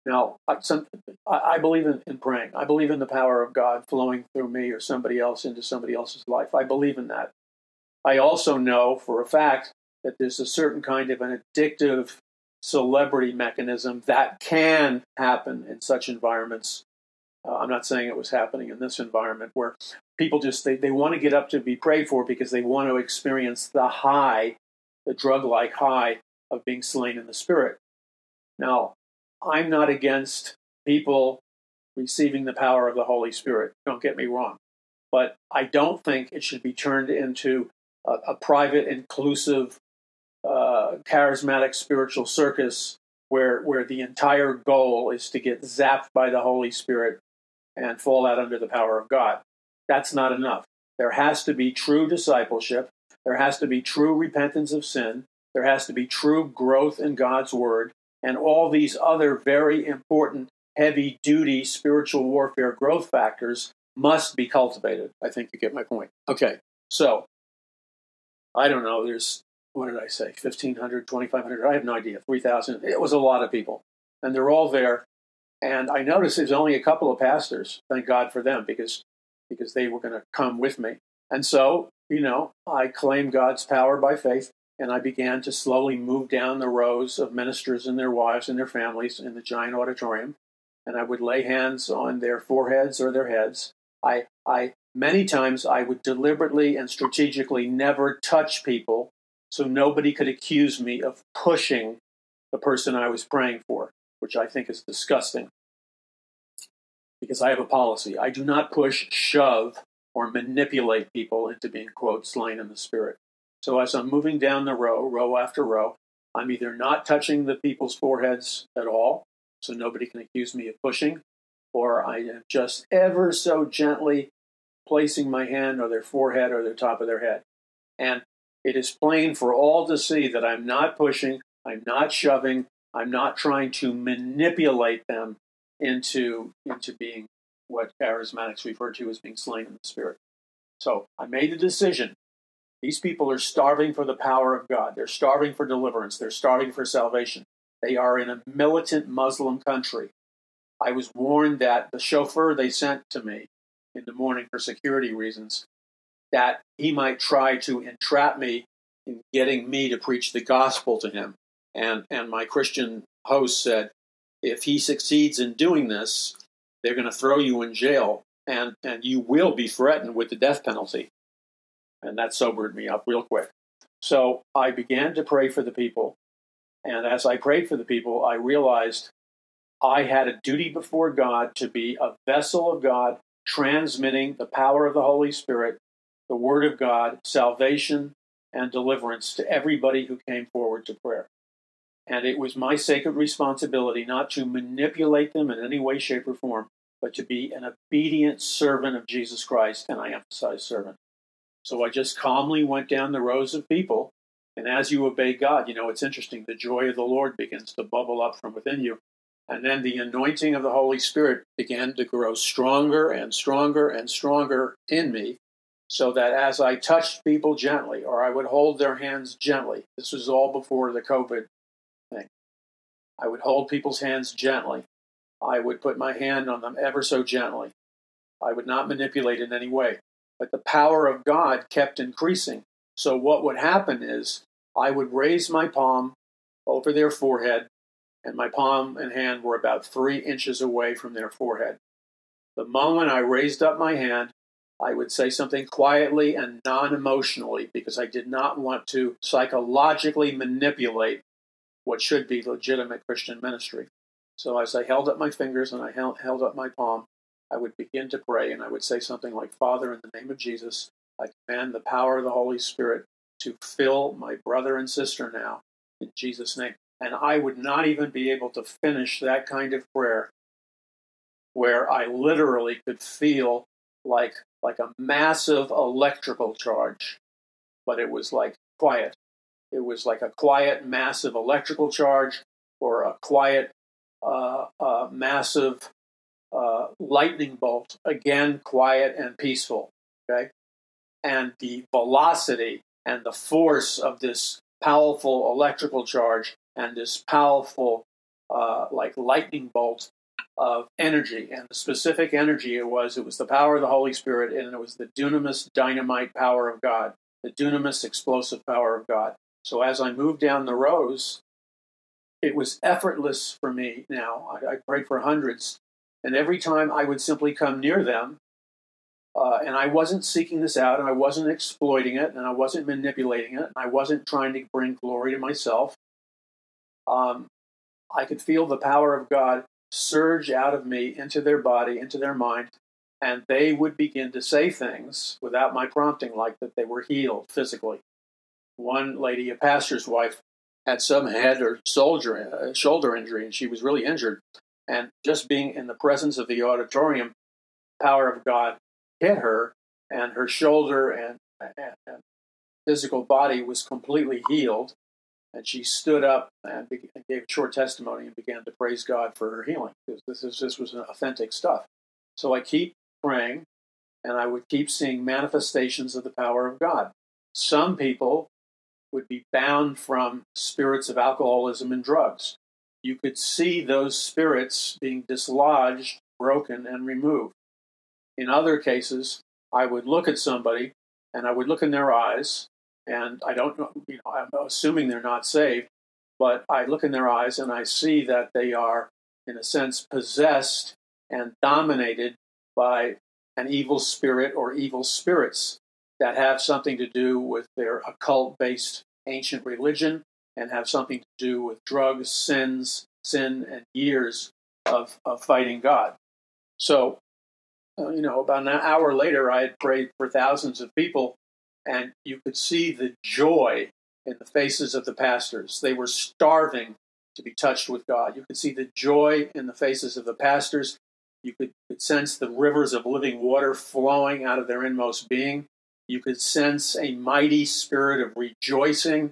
Now, I, some, I believe in, in, praying. I believe in the power of God flowing through me or somebody else into somebody else's life. I believe in that. I also know for a fact that there's a certain kind of an addictive celebrity mechanism that can happen in such environments uh, I'm not saying it was happening in this environment where people just they, they want to get up to be prayed for because they want to experience the high, the drug-like high of being slain in the spirit. Now, I'm not against people receiving the power of the Holy Spirit. Don't get me wrong. But I don't think it should be turned into a, a private, inclusive, uh, charismatic spiritual circus where, where the entire goal is to get zapped by the Holy Spirit and fall out under the power of God. That's not enough. There has to be true discipleship. There has to be true repentance of sin. There has to be true growth in God's word. And all these other very important, heavy duty spiritual warfare growth factors must be cultivated. I think you get my point. Okay, so I don't know. There's, what did I say, 1,500, 2,500? I have no idea. 3,000. It was a lot of people. And they're all there and I noticed there's only a couple of pastors. Thank God for them because because they were going to come with me. And so, you know, I claimed God's power by faith and I began to slowly move down the rows of ministers and their wives and their families in the giant auditorium. And I would lay hands on their foreheads or their heads. I, I many times I would deliberately and strategically never touch people so nobody could accuse me of pushing the person I was praying for which I think is disgusting. Because I have a policy. I do not push, shove, or manipulate people into being, quote, slain in the spirit. So as I'm moving down the row, row after row, I'm either not touching the people's foreheads at all, so nobody can accuse me of pushing, or I am just ever so gently placing my hand on their forehead or the top of their head. And it is plain for all to see that I'm not pushing, I'm not shoving, I'm not trying to manipulate them into, into being what charismatics refer to as being slain in the spirit. So I made a decision. These people are starving for the power of God. They're starving for deliverance. They're starving for salvation. They are in a militant Muslim country. I was warned that the chauffeur they sent to me in the morning for security reasons, that he might try to entrap me in getting me to preach the gospel to him. And, and my Christian host said, if he succeeds in doing this, they're going to throw you in jail and, and you will be threatened with the death penalty. And that sobered me up real quick. So I began to pray for the people. And as I prayed for the people, I realized I had a duty before God to be a vessel of God, transmitting the power of the Holy Spirit, the Word of God, salvation, and deliverance to everybody who came forward to prayer. And it was my sacred responsibility not to manipulate them in any way, shape, or form, but to be an obedient servant of Jesus Christ. And I emphasize servant. So I just calmly went down the rows of people. And as you obey God, you know, it's interesting. The joy of the Lord begins to bubble up from within you. And then the anointing of the Holy Spirit began to grow stronger and stronger and stronger in me so that as I touched people gently, or I would hold their hands gently, this was all before the COVID I would hold people's hands gently. I would put my hand on them ever so gently. I would not manipulate in any way. But the power of God kept increasing. So what would happen is I would raise my palm over their forehead, and my palm and hand were about three inches away from their forehead. The moment I raised up my hand, I would say something quietly and non emotionally because I did not want to psychologically manipulate what should be legitimate Christian ministry. So as I held up my fingers and I held, held up my palm, I would begin to pray and I would say something like, Father, in the name of Jesus, I command the power of the Holy Spirit to fill my brother and sister now in Jesus' name. And I would not even be able to finish that kind of prayer where I literally could feel like like a massive electrical charge, but it was like quiet. It was like a quiet, massive electrical charge or a quiet, uh, uh, massive uh, lightning bolt. Again, quiet and peaceful. Okay. And the velocity and the force of this powerful electrical charge and this powerful, uh, like lightning bolt of energy. And the specific energy it was, it was the power of the Holy Spirit, and it was the dunamis dynamite power of God, the dunamis explosive power of God. So as I moved down the rows, it was effortless for me now. I, I prayed for hundreds, and every time I would simply come near them, uh, and I wasn't seeking this out, and I wasn't exploiting it, and I wasn't manipulating it, and I wasn't trying to bring glory to myself. Um, I could feel the power of God surge out of me into their body, into their mind, and they would begin to say things without my prompting, like that they were healed physically. One lady, a pastor's wife, had some head or soldier, uh, shoulder injury, and she was really injured. And just being in the presence of the auditorium, power of God hit her, and her shoulder and, and, and physical body was completely healed. And she stood up and, gave a short testimony and began to praise God for her healing. Because this, is, this was authentic stuff. So I keep praying, and I would keep seeing manifestations of the power of God. Some people would be bound from spirits of alcoholism and drugs. You could see those spirits being dislodged, broken, and removed. In other cases, I would look at somebody and I would look in their eyes and I don't know, you know, I'm assuming they're not saved, but I look in their eyes and I see that they are, in a sense, possessed and dominated by an evil spirit or evil spirits that have something to do with their occult based ancient religion and have something to do with drugs, sins, sin, and years of, of fighting God. So, uh, you know, about an hour later, I had prayed for thousands of people and you could see the joy in the faces of the pastors. They were starving to be touched with God. You could see the joy in the faces of the pastors. You could, could sense the rivers of living water flowing out of their inmost being. You could sense a mighty spirit of rejoicing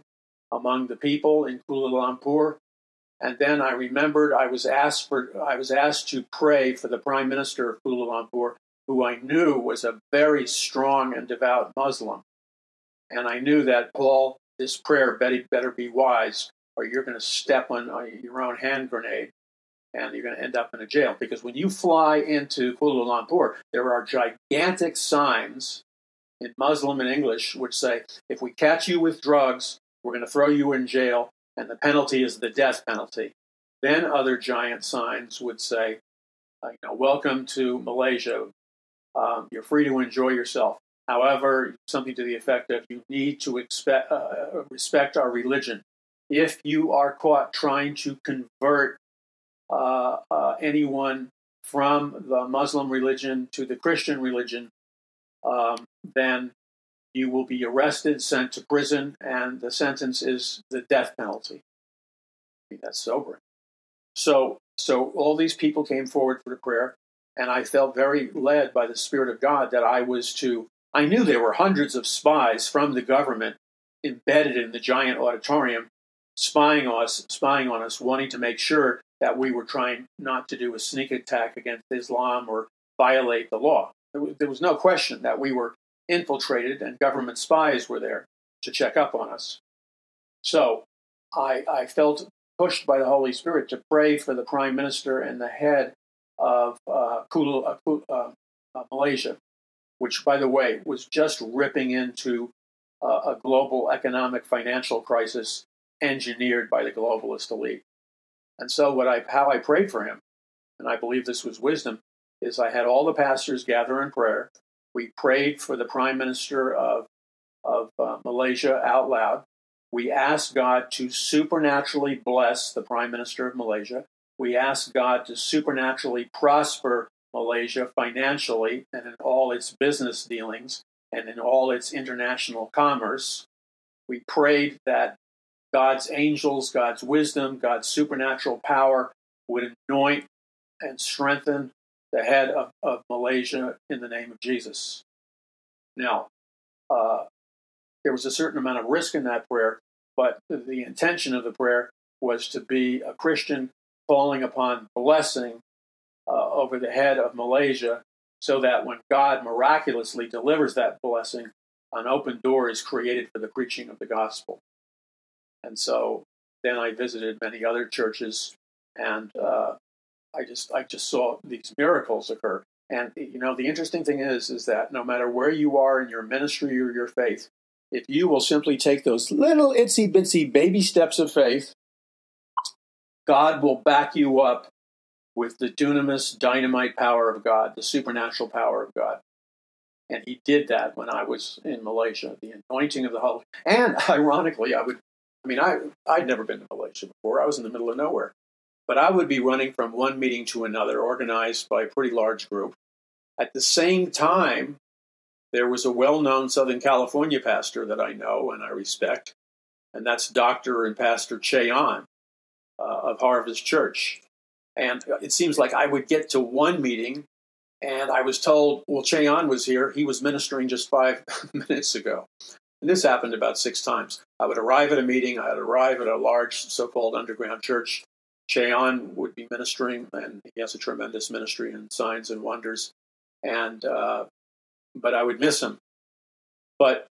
among the people in Kuala Lumpur. And then I remembered I was asked for I was asked to pray for the Prime Minister of Kuala Lumpur, who I knew was a very strong and devout Muslim. And I knew that Paul, this prayer better, better be wise, or you're going to step on uh, your own hand grenade and you're going to end up in a jail. Because when you fly into Kuala Lumpur, there are gigantic signs in Muslim and English which say, if we catch you with drugs, we're going to throw you in jail, and the penalty is the death penalty. Then other giant signs would say, uh, you know, welcome to Malaysia. Um, you're free to enjoy yourself. However, something to the effect of you need to expect, uh, respect our religion. If you are caught trying to convert uh, uh, anyone from the Muslim religion to the Christian religion, um, then you will be arrested, sent to prison, and the sentence is the death penalty. I mean, that's sobering. So, so all these people came forward for the prayer, and I felt very led by the Spirit of God that I was to. I knew there were hundreds of spies from the government embedded in the giant auditorium, spying us, spying on us, wanting to make sure that we were trying not to do a sneak attack against Islam or violate the law. There was no question that we were infiltrated and government spies were there to check up on us. So I, I felt pushed by the Holy Spirit to pray for the prime minister and the head of uh, uh, uh, uh, Malaysia, which, by the way, was just ripping into uh, a global economic financial crisis engineered by the globalist elite. And so, what I, how I prayed for him, and I believe this was wisdom, is I had all the pastors gather in prayer. We prayed for the prime minister of, of uh, Malaysia out loud. We asked God to supernaturally bless the prime minister of Malaysia. We asked God to supernaturally prosper Malaysia financially and in all its business dealings and in all its international commerce. We prayed that God's angels, God's wisdom, God's supernatural power would anoint and strengthen the head of, of Malaysia in the name of Jesus. Now, uh, there was a certain amount of risk in that prayer, but the intention of the prayer was to be a Christian calling upon blessing uh, over the head of Malaysia so that when God miraculously delivers that blessing, an open door is created for the preaching of the gospel. And so then I visited many other churches, and uh, I just I just saw these miracles occur. And you know, the interesting thing is, is that no matter where you are in your ministry or your faith, if you will simply take those little itsy bitsy baby steps of faith, God will back you up with the dunamis dynamite power of God, the supernatural power of God. And he did that when I was in Malaysia, the anointing of the Holy. And ironically, I would I mean, I, I'd never been to Malaysia before. I was in the middle of nowhere. But I would be running from one meeting to another, organized by a pretty large group. At the same time, there was a well known Southern California pastor that I know and I respect, and that's Dr. and Pastor Che Ahn uh, of Harvest Church. And it seems like I would get to one meeting and I was told, well, Che Ahn was here. He was ministering just five minutes ago. And this happened about six times. I would arrive at a meeting, I'd arrive at a large so called underground church. Che Ahn would be ministering, and he has a tremendous ministry in signs and wonders. And uh, but I would miss him. But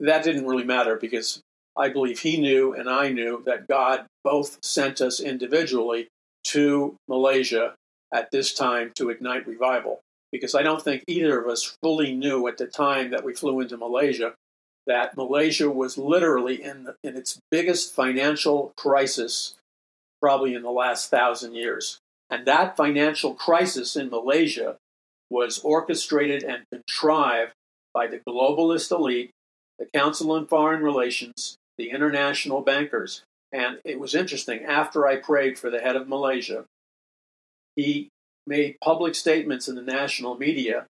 that didn't really matter because I believe he knew and I knew that God both sent us individually to Malaysia at this time to ignite revival. Because I don't think either of us fully knew at the time that we flew into Malaysia that Malaysia was literally in, in its biggest financial crisis probably in the last thousand years. And that financial crisis in Malaysia was orchestrated and contrived by the globalist elite, the Council on Foreign Relations, the international bankers. And it was interesting. After I prayed for the head of Malaysia, he made public statements in the national media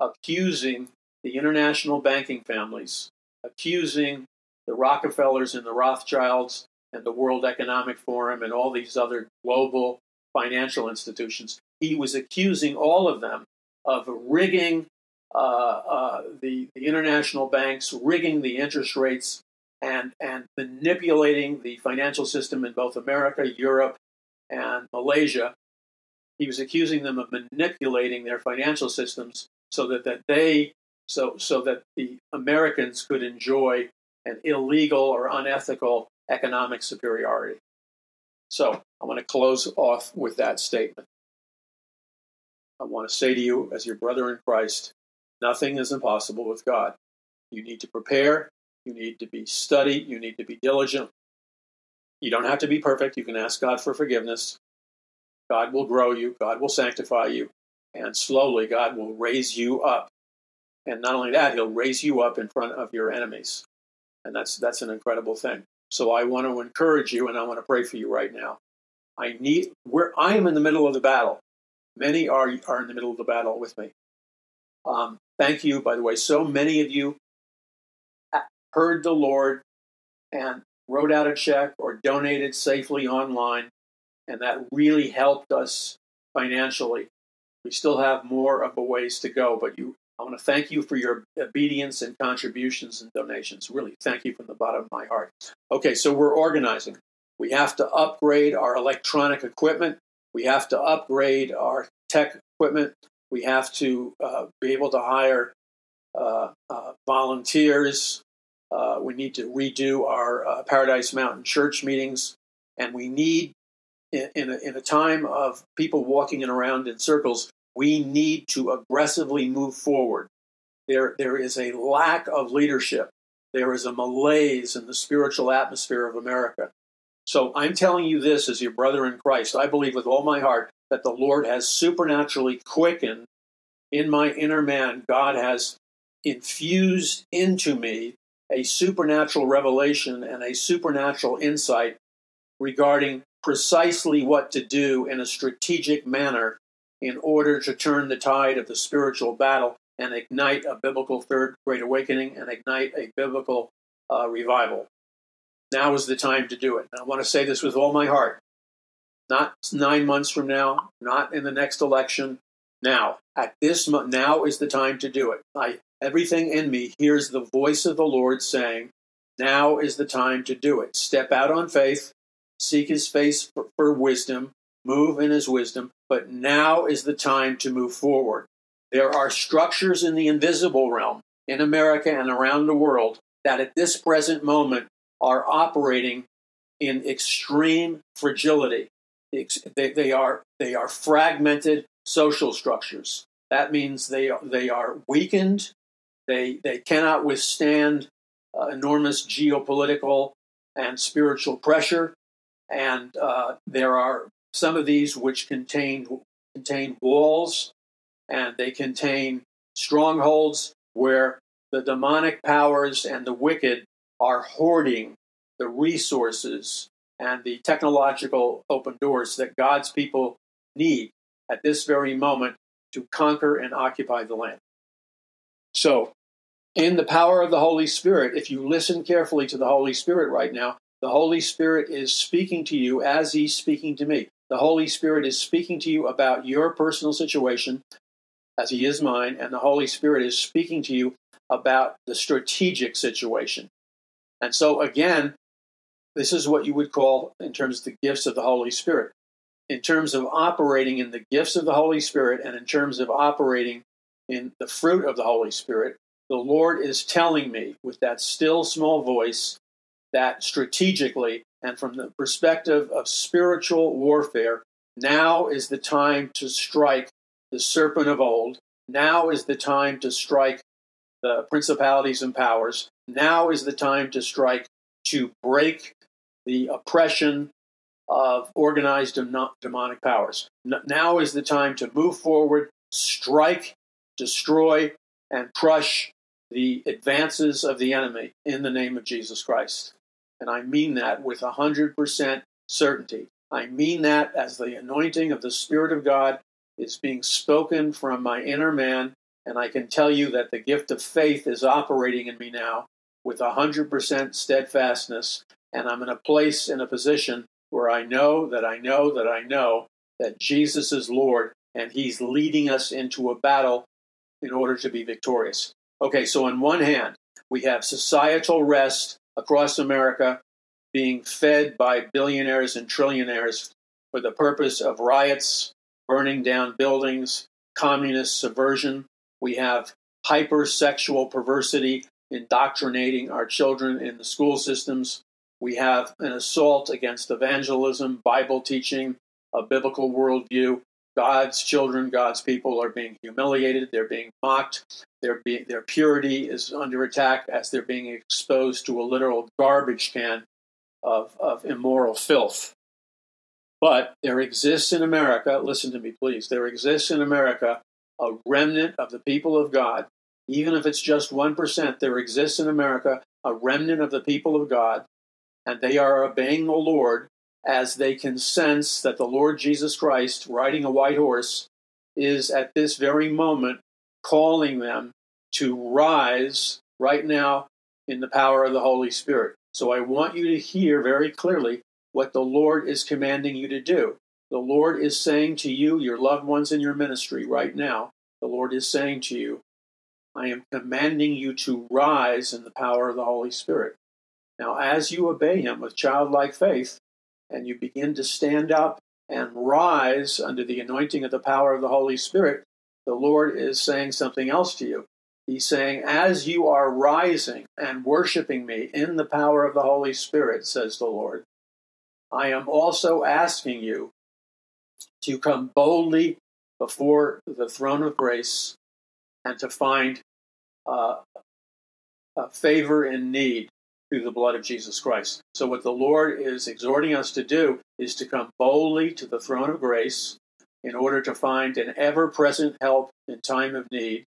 accusing the international banking families accusing the Rockefellers and the Rothschilds and the World Economic Forum and all these other global financial institutions. He was accusing all of them of rigging uh, uh, the, the international banks rigging the interest rates and, and manipulating the financial system in both America, Europe, and Malaysia. He was accusing them of manipulating their financial systems so that, that they so so that the Americans could enjoy an illegal or unethical economic superiority. So I want to close off with that statement. I want to say to you, as your brother in Christ, nothing is impossible with God. You need to prepare, you need to be study, you need to be diligent. You don't have to be perfect. You can ask God for forgiveness. God will grow you, God will sanctify you, and slowly God will raise you up. And not only that, He'll raise you up in front of your enemies. And that's that's an incredible thing. So I want to encourage you and I want to pray for you right now. I need where I am in the middle of the battle. Many are are in the middle of the battle with me. Um, thank you, by the way. So many of you heard the Lord and wrote out a check or donated safely online, and that really helped us financially. We still have more of a ways to go, but you I want to thank you for your obedience and contributions and donations. Really, thank you from the bottom of my heart. Okay, so we're organizing. We have to upgrade our electronic equipment. We have to upgrade our tech equipment. We have to uh, be able to hire uh, uh, volunteers. Uh, we need to redo our uh, Paradise Mountain Church meetings. And we need, in, in, a, in a time of people walking around in circles, we need to aggressively move forward. There, there is a lack of leadership. There is a malaise in the spiritual atmosphere of America. So I'm telling you this as your brother in Christ. I believe with all my heart that the Lord has supernaturally quickened in my inner man. God has infused into me a supernatural revelation and a supernatural insight regarding precisely what to do in a strategic manner in order to turn the tide of the spiritual battle and ignite a biblical third great awakening and ignite a biblical uh, revival. Now is the time to do it. And I want to say this with all my heart. Not nine months from now, not in the next election. Now, at this mo- now is the time to do it. I, everything in me hears the voice of the Lord saying, "Now is the time to do it. Step out on faith, seek His face for, for wisdom, move in His wisdom, but now is the time to move forward. There are structures in the invisible realm in America and around the world that at this present moment are operating in extreme fragility. They, are, they are fragmented social structures. That means they, they are weakened, they, they cannot withstand uh, enormous geopolitical and spiritual pressure, and uh, there are some of these which contain contain walls and they contain strongholds where the demonic powers and the wicked are hoarding the resources and the technological open doors that God's people need at this very moment to conquer and occupy the land. So, in the power of the Holy Spirit, if you listen carefully to the Holy Spirit right now, the Holy Spirit is speaking to you as He's speaking to me. The Holy Spirit is speaking to you about your personal situation, as He is mine, and the Holy Spirit is speaking to you about the strategic situation. And so, again, this is what you would call, in terms of the gifts of the Holy Spirit. In terms of operating in the gifts of the Holy Spirit and in terms of operating in the fruit of the Holy Spirit, the Lord is telling me with that still small voice that strategically and from the perspective of spiritual warfare, now is the time to strike the serpent of old. Now is the time to strike the principalities and powers. Now is the time to strike to break the oppression of organized demonic powers. Now is the time to move forward, strike, destroy, and crush the advances of the enemy in the name of Jesus Christ. And I mean that with 100% certainty. I mean that as the anointing of the Spirit of God is being spoken from my inner man. And I can tell you that the gift of faith is operating in me now with 100% steadfastness. And I'm in a place, in a position where I know that I know that I know that Jesus is Lord and He's leading us into a battle in order to be victorious. Okay, so on one hand, we have societal rest across America being fed by billionaires and trillionaires for the purpose of riots, burning down buildings, communist subversion. We have hypersexual perversity indoctrinating our children in the school systems. We have an assault against evangelism, Bible teaching, a biblical worldview. God's children, God's people are being humiliated, they're being mocked, their, their purity is under attack as they're being exposed to a literal garbage can of, of immoral filth. But there exists in America, listen to me please, there exists in America a remnant of the people of God, even if it's just 1%, there exists in America a remnant of the people of God, and they are obeying the Lord as they can sense that the Lord Jesus Christ, riding a white horse, is at this very moment calling them to rise right now in the power of the Holy Spirit. So I want you to hear very clearly what the Lord is commanding you to do. The Lord is saying to you, your loved ones in your ministry right now, the Lord is saying to you, I am commanding you to rise in the power of the Holy Spirit. Now, as you obey Him with childlike faith, and you begin to stand up and rise under the anointing of the power of the Holy Spirit, the Lord is saying something else to you. He's saying, as you are rising and worshiping me in the power of the Holy Spirit, says the Lord, I am also asking you to come boldly before the throne of grace and to find uh, favor in need through the blood of Jesus Christ. So, what the Lord is exhorting us to do is to come boldly to the throne of grace in order to find an ever present help in time of need.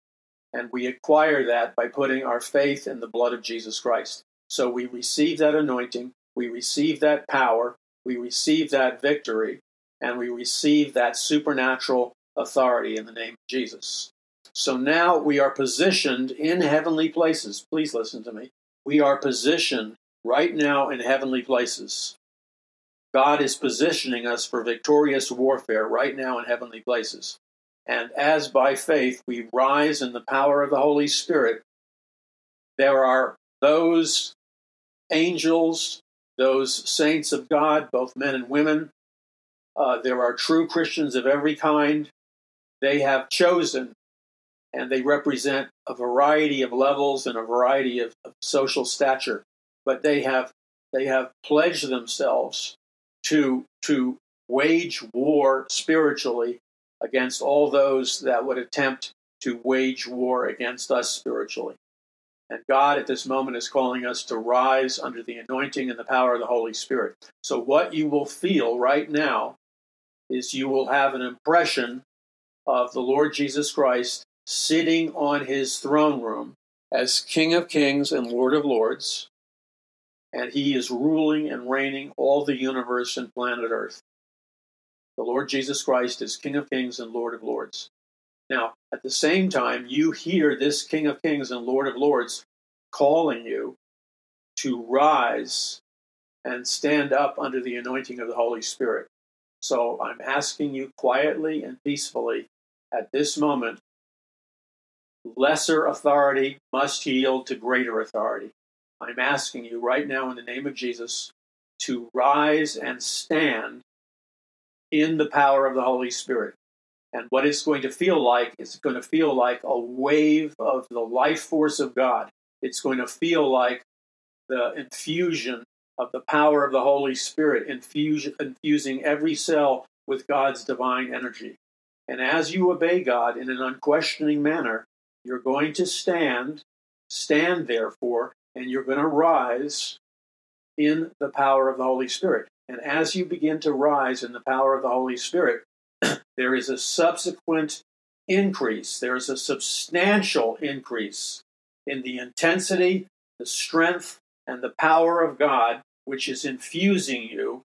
And we acquire that by putting our faith in the blood of Jesus Christ. So, we receive that anointing, we receive that power, we receive that victory, and we receive that supernatural authority in the name of Jesus. So now we are positioned in heavenly places. Please listen to me we are positioned right now in heavenly places. God is positioning us for victorious warfare right now in heavenly places. And as by faith we rise in the power of the Holy Spirit, there are those angels, those saints of God, both men and women. Uh, there are true Christians of every kind. They have chosen and they represent a variety of levels and a variety of, of social stature. But they have they have pledged themselves to to wage war spiritually against all those that would attempt to wage war against us spiritually. And God at this moment is calling us to rise under the anointing and the power of the Holy Spirit. So, what you will feel right now is you will have an impression of the Lord Jesus Christ sitting on his throne room as King of Kings and Lord of Lords, and he is ruling and reigning all the universe and planet Earth. The Lord Jesus Christ is King of Kings and Lord of Lords. Now, at the same time, you hear this King of Kings and Lord of Lords calling you to rise and stand up under the anointing of the Holy Spirit. So I'm asking you quietly and peacefully at this moment lesser authority must yield to greater authority. I'm asking you right now in the name of Jesus to rise and stand in the power of the Holy Spirit. And what it's going to feel like is going to feel like a wave of the life force of God. It's going to feel like the infusion of the power of the Holy Spirit, infuse, infusing every cell with God's divine energy. And as you obey God in an unquestioning manner, you're going to stand, stand therefore, and you're going to rise in the power of the Holy Spirit. And as you begin to rise in the power of the Holy Spirit, there is a subsequent increase. There is a substantial increase in the intensity, the strength, and the power of God, which is infusing you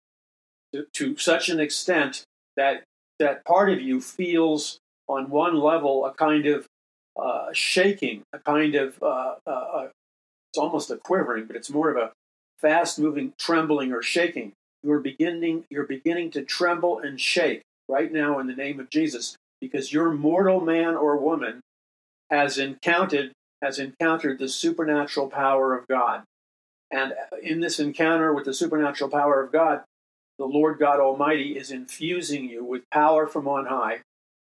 to, to such an extent that that part of you feels on one level a kind of uh, shaking, a kind of, uh, uh, uh, it's almost a quivering, but it's more of a fast moving trembling or shaking. You're beginning, you're beginning to tremble and shake right now in the name of Jesus because your mortal man or woman has encountered has encountered the supernatural power of God. And in this encounter with the supernatural power of God, the Lord God Almighty is infusing you with power from on high,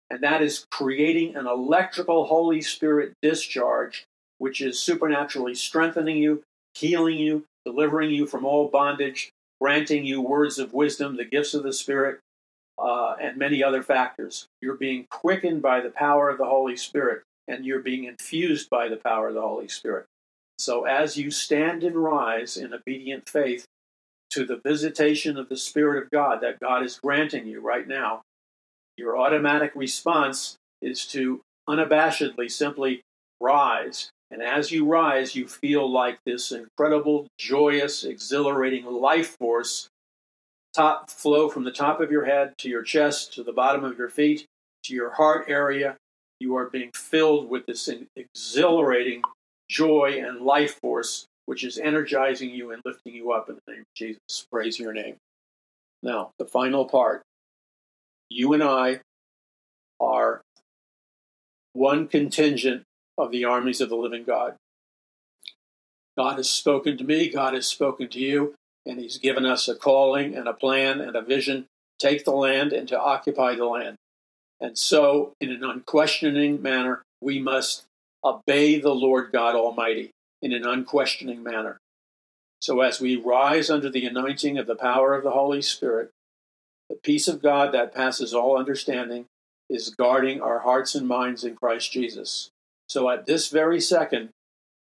and that is creating an electrical Holy Spirit discharge, which is supernaturally strengthening you, healing you, delivering you from all bondage, granting you words of wisdom, the gifts of the Spirit, uh, and many other factors. You're being quickened by the power of the Holy Spirit, and you're being infused by the power of the Holy Spirit. So as you stand and rise in obedient faith to the visitation of the Spirit of God that God is granting you right now, your automatic response is to unabashedly simply rise. And as you rise, you feel like this incredible, joyous, exhilarating life force top flow from the top of your head to your chest to the bottom of your feet to your heart area. You are being filled with this exhilarating joy and life force, which is energizing you and lifting you up in the name of Jesus. Praise your name. Now, the final part. You and I are one contingent of the armies of the living God. God has spoken to me, God has spoken to you, and He's given us a calling and a plan and a vision take the land and to occupy the land. And so, in an unquestioning manner, we must obey the Lord God Almighty in an unquestioning manner. So, as we rise under the anointing of the power of the Holy Spirit, the peace of God that passes all understanding is guarding our hearts and minds in Christ Jesus. So, at this very second,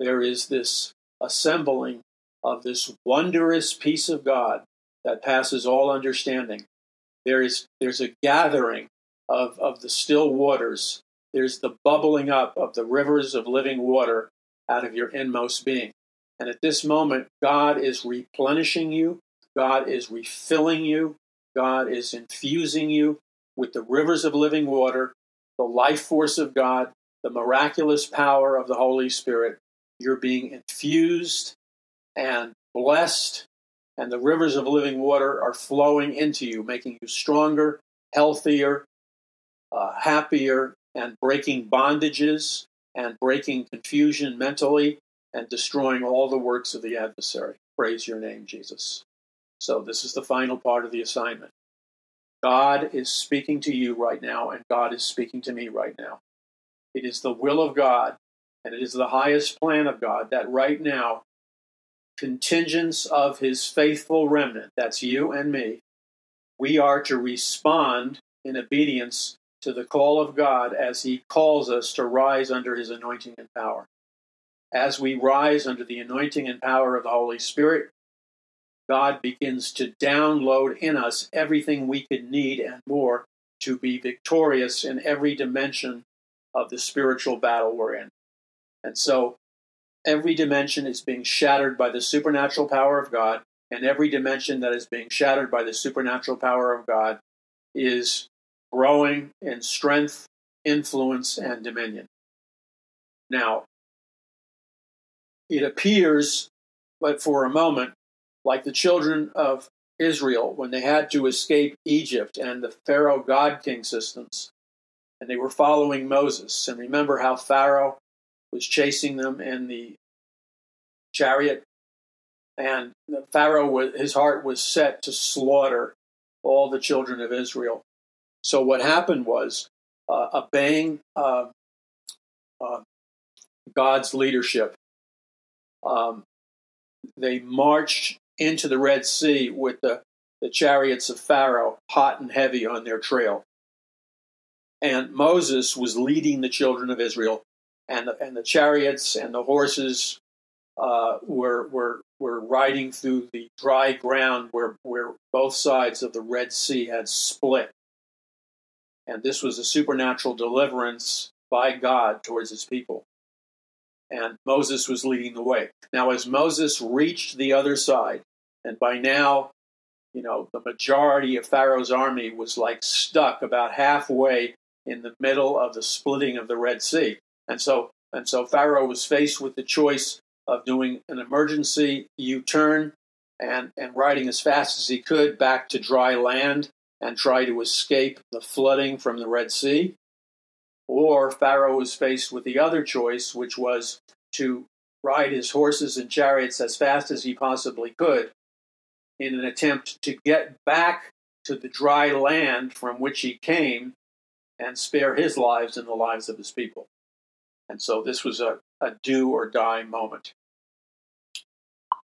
there is this assembling of this wondrous peace of God that passes all understanding. There is there's a gathering of, of the still waters there's the bubbling up of the rivers of living water out of your inmost being. And at this moment, God is replenishing you, God is refilling you, God is infusing you with the rivers of living water, the life force of God, the miraculous power of the Holy Spirit. You're being infused and blessed, and the rivers of living water are flowing into you, making you stronger, healthier, uh, happier, and breaking bondages and breaking confusion mentally and destroying all the works of the adversary. Praise your name, Jesus. So, this is the final part of the assignment. God is speaking to you right now, and God is speaking to me right now. It is the will of God, and it is the highest plan of God that right now, contingents of his faithful remnant, that's you and me, we are to respond in obedience to the call of God as He calls us to rise under His anointing and power. As we rise under the anointing and power of the Holy Spirit, God begins to download in us everything we could need and more to be victorious in every dimension of the spiritual battle we're in. And so every dimension is being shattered by the supernatural power of God, and every dimension that is being shattered by the supernatural power of God is growing in strength, influence, and dominion. Now, it appears, but for a moment, like the children of Israel when they had to escape Egypt and the Pharaoh God King systems, and they were following Moses. And remember how Pharaoh was chasing them in the chariot, and Pharaoh, his heart was set to slaughter all the children of Israel. So what happened was, uh, obeying uh, uh, God's leadership, um, they marched into the Red Sea with the, the chariots of Pharaoh hot and heavy on their trail. And Moses was leading the children of Israel, and the, and the chariots and the horses uh, were, were, were riding through the dry ground where, where both sides of the Red Sea had split. And this was a supernatural deliverance by God towards his people. And Moses was leading the way. Now, as Moses reached the other side, and by now, you know, the majority of Pharaoh's army was like stuck about halfway in the middle of the splitting of the Red Sea. And so, and so Pharaoh was faced with the choice of doing an emergency U turn and, and riding as fast as he could back to dry land and try to escape the flooding from the Red Sea, or Pharaoh was faced with the other choice, which was to ride his horses and chariots as fast as he possibly could in an attempt to get back to the dry land from which he came and spare his lives and the lives of his people. And so this was a, a do or die moment.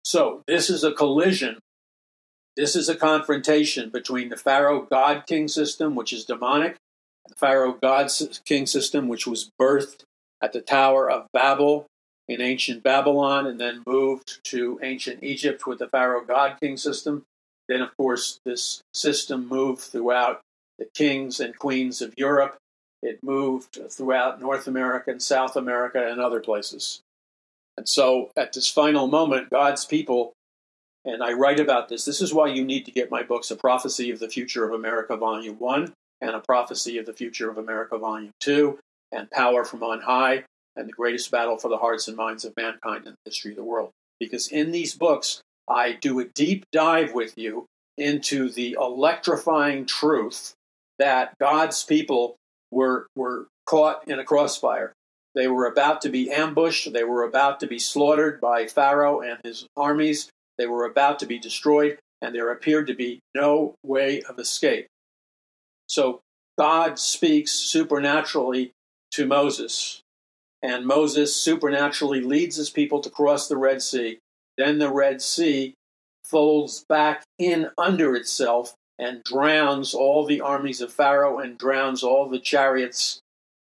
So this is a collision. This is a confrontation between the Pharaoh God king system, which is demonic, the Pharaoh God king system, which was birthed at the Tower of Babel in ancient Babylon and then moved to ancient Egypt with the Pharaoh God king system. Then, of course, this system moved throughout the kings and queens of Europe. It moved throughout North America and South America and other places. And so, at this final moment, God's people, and I write about this, this is why you need to get my books A Prophecy of the Future of America, Volume 1, and A Prophecy of the Future of America, Volume 2, and Power from On High, and the greatest battle for the hearts and minds of mankind in the history of the world. Because in these books, I do a deep dive with you into the electrifying truth that God's people were, were caught in a crossfire. They were about to be ambushed, they were about to be slaughtered by Pharaoh and his armies, they were about to be destroyed, and there appeared to be no way of escape. So God speaks supernaturally to Moses and Moses supernaturally leads his people to cross the Red Sea. Then the Red Sea folds back in under itself and drowns all the armies of Pharaoh and drowns all the chariots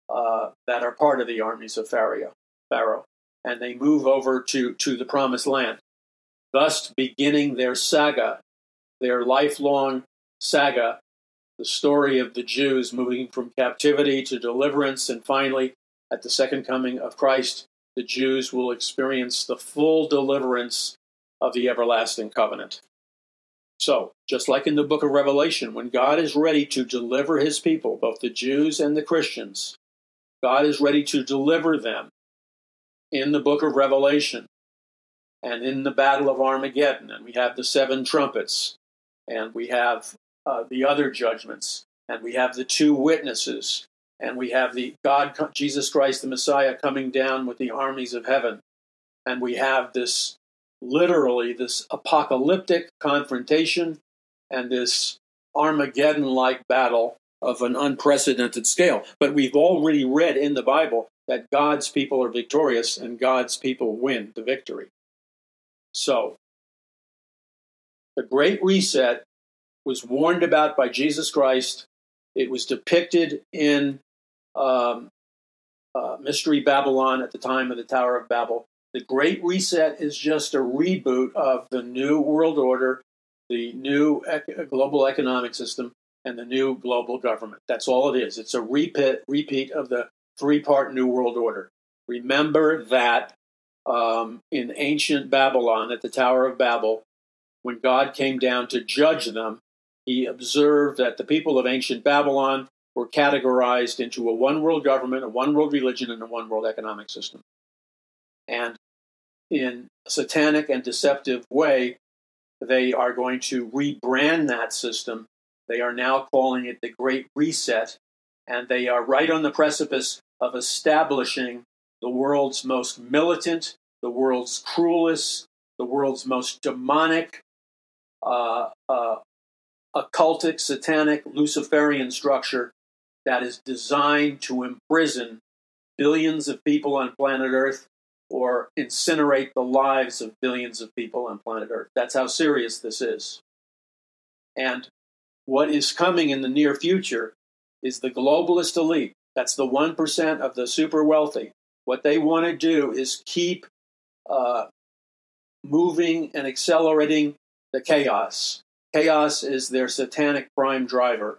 uh, that are part of the armies of Pharaoh. Pharaoh, and they move over to, to the Promised Land, thus beginning their saga, their lifelong saga, the story of the Jews moving from captivity to deliverance and finally at the second coming of Christ, the Jews will experience the full deliverance of the everlasting covenant. So, just like in the book of Revelation, when God is ready to deliver his people, both the Jews and the Christians, God is ready to deliver them in the book of Revelation and in the battle of Armageddon. And we have the seven trumpets, and we have uh, the other judgments, and we have the two witnesses, and we have the God, Jesus Christ, the Messiah, coming down with the armies of heaven. And we have this literally this apocalyptic confrontation and this Armageddon like battle of an unprecedented scale. But we've already read in the Bible that God's people are victorious and God's people win the victory. So, the Great Reset was warned about by Jesus Christ. It was depicted in um, uh, Mystery Babylon at the time of the Tower of Babel. The Great Reset is just a reboot of the new world order, the new ec- global economic system, and the new global government. That's all it is. It's a repeat, repeat of the three part New World Order. Remember that um, in ancient Babylon, at the Tower of Babel, when God came down to judge them, he observed that the people of ancient Babylon were categorized into a one world government, a one world religion, and a one world economic system. And in a satanic and deceptive way, they are going to rebrand that system. They are now calling it the Great Reset, and they are right on the precipice of establishing the world's most militant, the world's cruelest, the world's most demonic, uh, uh, occultic, satanic, Luciferian structure that is designed to imprison billions of people on planet Earth or incinerate the lives of billions of people on planet Earth. That's how serious this is. And what is coming in the near future is the globalist elite. That's the 1% of the super wealthy. What they want to do is keep uh, moving and accelerating the chaos. Chaos is their satanic prime driver.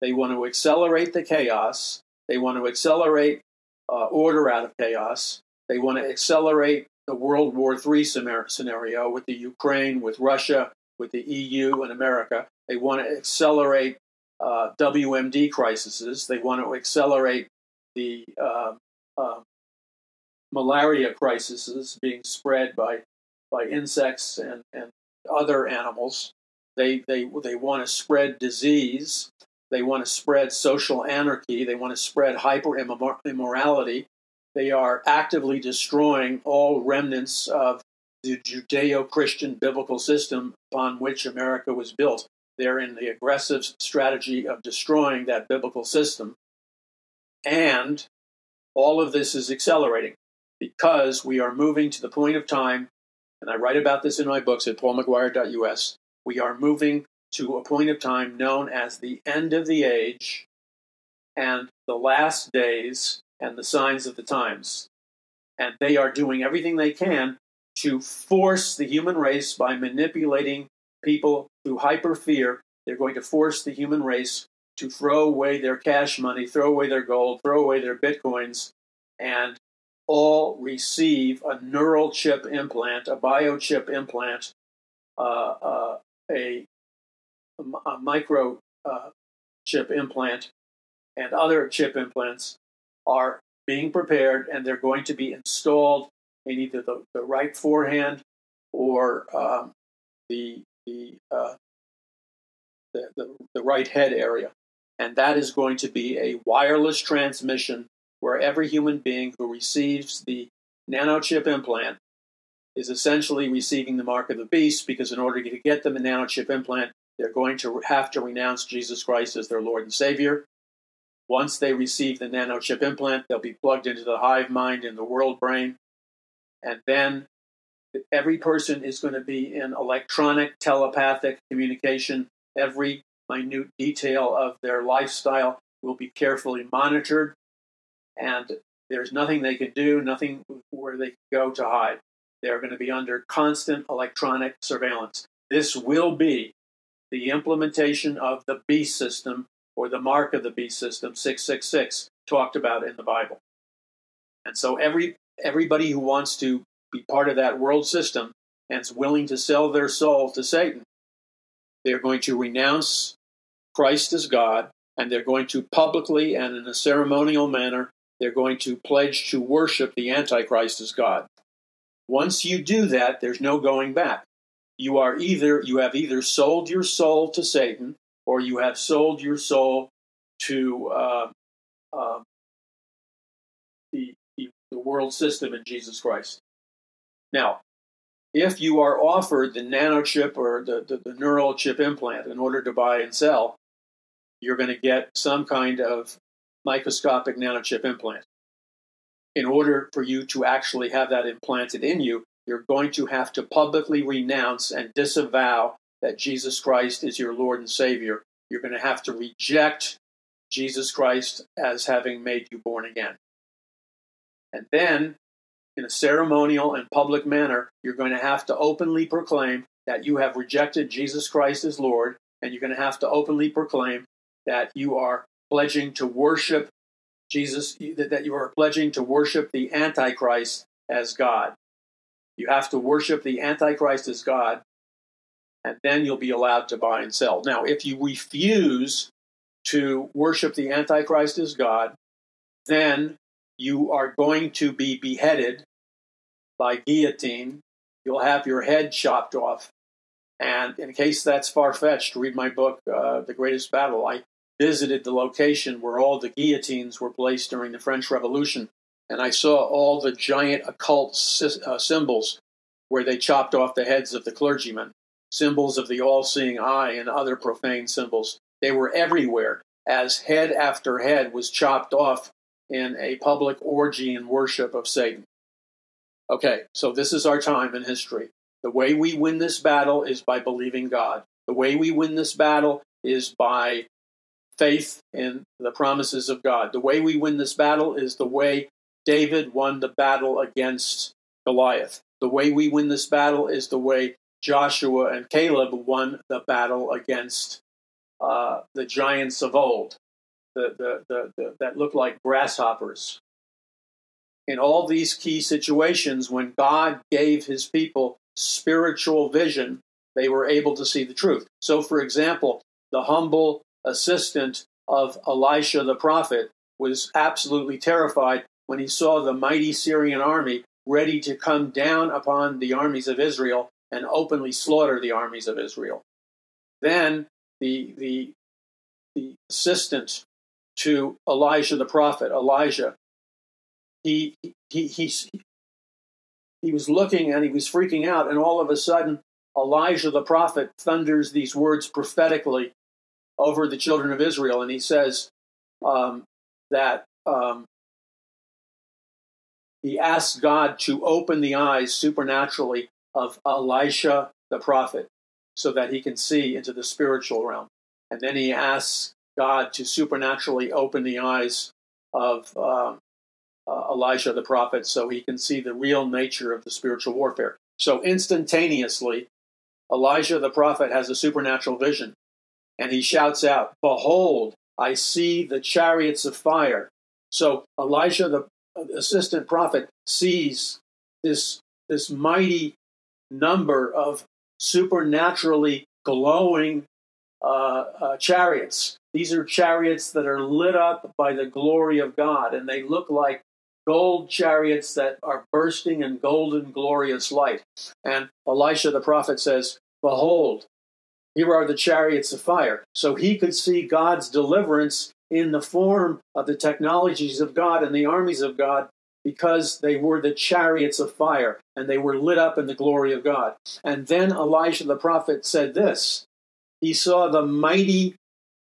They want to accelerate the chaos. They want to accelerate uh, order out of chaos. They want to accelerate the World War III scenario with the Ukraine, with Russia, with the EU and America. They want to accelerate uh, WMD crises. They want to accelerate the uh, uh, malaria crises being spread by by insects and, and other animals. They, they, they want to spread disease They want to spread social anarchy. They want to spread hyper immorality. They are actively destroying all remnants of the Judeo Christian biblical system upon which America was built. They're in the aggressive strategy of destroying that biblical system. And all of this is accelerating because we are moving to the point of time, and I write about this in my books at paulmcguire.us. We are moving to a point of time known as the end of the age and the last days and the signs of the times. And they are doing everything they can to force the human race by manipulating people through hyper fear. They're going to force the human race to throw away their cash money, throw away their gold, throw away their bitcoins, and all receive a neural chip implant, a biochip implant, uh, uh, a a micro uh, chip implant and other chip implants are being prepared and they're going to be installed in either the, the right forehand or um, the, the, uh, the, the, the right head area. And that is going to be a wireless transmission where every human being who receives the nanochip implant is essentially receiving the mark of the beast because in order to get them a nanochip implant, they're going to have to renounce Jesus Christ as their Lord and Savior. Once they receive the nanochip implant, they'll be plugged into the hive mind in the world brain. And then every person is going to be in electronic telepathic communication. Every minute detail of their lifestyle will be carefully monitored. And there's nothing they can do, nothing where they can go to hide. They're going to be under constant electronic surveillance. This will be the implementation of the B system or the mark of the beast system 666 talked about in the bible. And so every everybody who wants to be part of that world system and is willing to sell their soul to satan they're going to renounce christ as god and they're going to publicly and in a ceremonial manner they're going to pledge to worship the antichrist as god. Once you do that there's no going back. You are either you have either sold your soul to Satan or you have sold your soul to uh, uh, the, the, the world system in Jesus Christ. Now, if you are offered the nanochip or the, the, the neural chip implant in order to buy and sell, you're going to get some kind of microscopic nanochip implant. In order for you to actually have that implanted in you, you're going to have to publicly renounce and disavow that Jesus Christ is your Lord and Savior. You're going to have to reject Jesus Christ as having made you born again. And then, in a ceremonial and public manner, you're going to have to openly proclaim that you have rejected Jesus Christ as Lord, and you're going to have to openly proclaim that you are pledging to worship Jesus, that you are pledging to worship the Antichrist as God. You have to worship the Antichrist as God, and then you'll be allowed to buy and sell. Now, if you refuse to worship the Antichrist as God, then you are going to be beheaded by guillotine. You'll have your head chopped off. And in case that's far fetched, read my book, uh, The Greatest Battle. I visited the location where all the guillotines were placed during the French Revolution and I saw all the giant occult uh, symbols where they chopped off the heads of the clergymen, symbols of the all seeing eye and other profane symbols. They were everywhere as head after head was chopped off in a public orgy and worship of Satan. Okay, so this is our time in history. The way we win this battle is by believing God. The way we win this battle is by faith in the promises of God. The way we win this battle is the way David won the battle against Goliath. The way we win this battle is the way Joshua and Caleb won the battle against uh, the giants of old, the, the, the, the, that looked like grasshoppers. In all these key situations, when God gave his people spiritual vision, they were able to see the truth. So, for example, the humble assistant of Elisha the prophet was absolutely terrified when he saw the mighty Syrian army ready to come down upon the armies of Israel and openly slaughter the armies of Israel. Then the, the the assistant to Elijah the prophet, Elijah, he, he, he, he was looking and he was freaking out, and all of a sudden, Elijah the prophet thunders these words prophetically over the children of Israel, and he says um, that um, he asks God to open the eyes supernaturally of Elisha the prophet so that he can see into the spiritual realm. And then he asks God to supernaturally open the eyes of uh, uh, Elijah the prophet so he can see the real nature of the spiritual warfare. So instantaneously, Elijah the prophet has a supernatural vision and he shouts out, Behold, I see the chariots of fire. So Elijah the assistant prophet sees this, this mighty number of supernaturally glowing uh, uh, chariots. These are chariots that are lit up by the glory of God, and they look like gold chariots that are bursting in golden, glorious light. And Elisha the prophet says, Behold, here are the chariots of fire. So he could see God's deliverance in the form of the technologies of God and the armies of God because they were the chariots of fire and they were lit up in the glory of God. And then Elijah the prophet said this He saw the mighty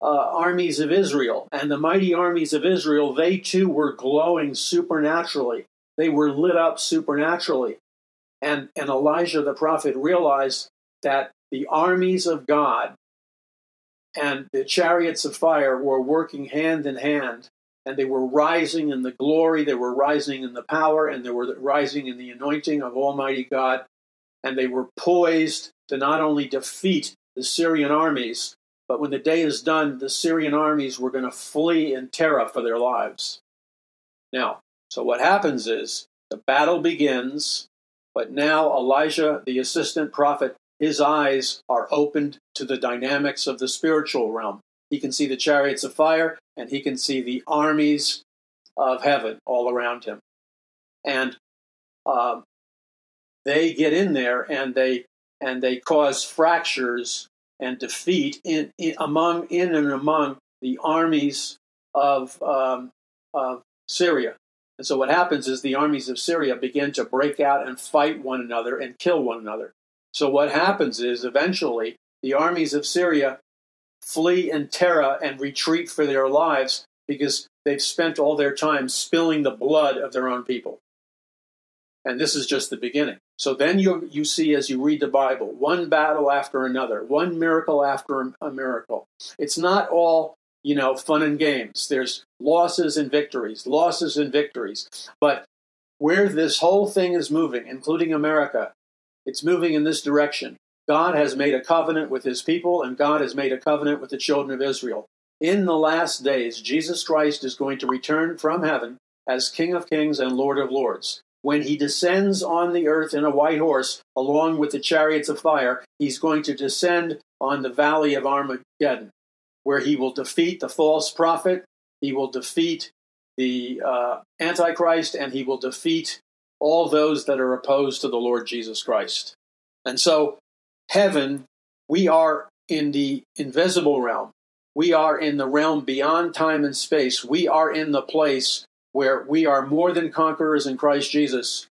uh, armies of Israel, and the mighty armies of Israel, they too were glowing supernaturally. They were lit up supernaturally. And, and Elijah the prophet realized that the armies of God and the chariots of fire were working hand in hand and they were rising in the glory, they were rising in the power, and they were rising in the anointing of Almighty God. And they were poised to not only defeat the Syrian armies, but when the day is done, the Syrian armies were going to flee in terror for their lives. Now, so what happens is the battle begins, but now Elijah, the assistant prophet, his eyes are opened to the dynamics of the spiritual realm. He can see the chariots of fire and he can see the armies of heaven all around him. And uh, they get in there and they and they cause fractures and defeat in, in among in and among the armies of, um, of Syria. And so what happens is the armies of Syria begin to break out and fight one another and kill one another. So what happens is eventually the armies of Syria flee in terror and retreat for their lives because they've spent all their time spilling the blood of their own people. And this is just the beginning. So then you, you see, as you read the Bible, one battle after another, one miracle after a miracle. It's not all, you know, fun and games. There's losses and victories, losses and victories. But where this whole thing is moving, including America, it's moving in this direction. God has made a covenant with his people, and God has made a covenant with the children of Israel. In the last days, Jesus Christ is going to return from heaven as King of kings and Lord of lords. When he descends on the earth in a white horse, along with the chariots of fire, he's going to descend on the valley of Armageddon, where he will defeat the false prophet, he will defeat the uh, Antichrist, and he will defeat all those that are opposed to the Lord Jesus Christ. And so heaven, we are in the invisible realm. We are in the realm beyond time and space. We are in the place where we are more than conquerors in Christ Jesus.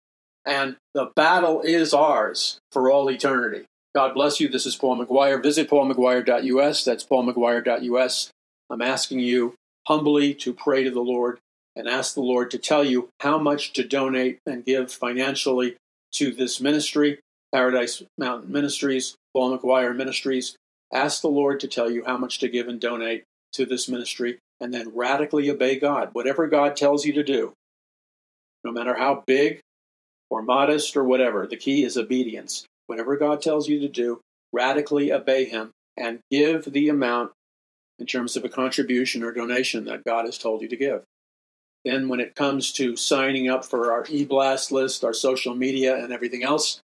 And the battle is ours for all eternity. God bless you. This is Paul McGuire. Visit paulmcguire.us. That's paulmcguire.us. I'm asking you humbly to pray to the Lord and ask the Lord to tell you how much to donate and give financially to this ministry. Paradise Mountain Ministries, Paul McGuire Ministries. Ask the Lord to tell you how much to give and donate to this ministry, and then radically obey God. Whatever God tells you to do, no matter how big or modest or whatever, the key is obedience. Whatever God tells you to do, radically obey Him and give the amount in terms of a contribution or donation that God has told you to give. Then, when it comes to signing up for our e blast list, our social media, and everything else,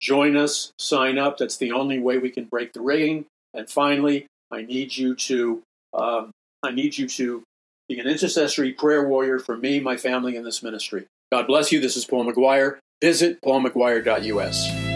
Join us, sign up. That's the only way we can break the rigging. And finally, I need you to um, I need you to be an intercessory prayer warrior for me, my family, and this ministry. God bless you. This is Paul McGuire. Visit paulmcguire.us.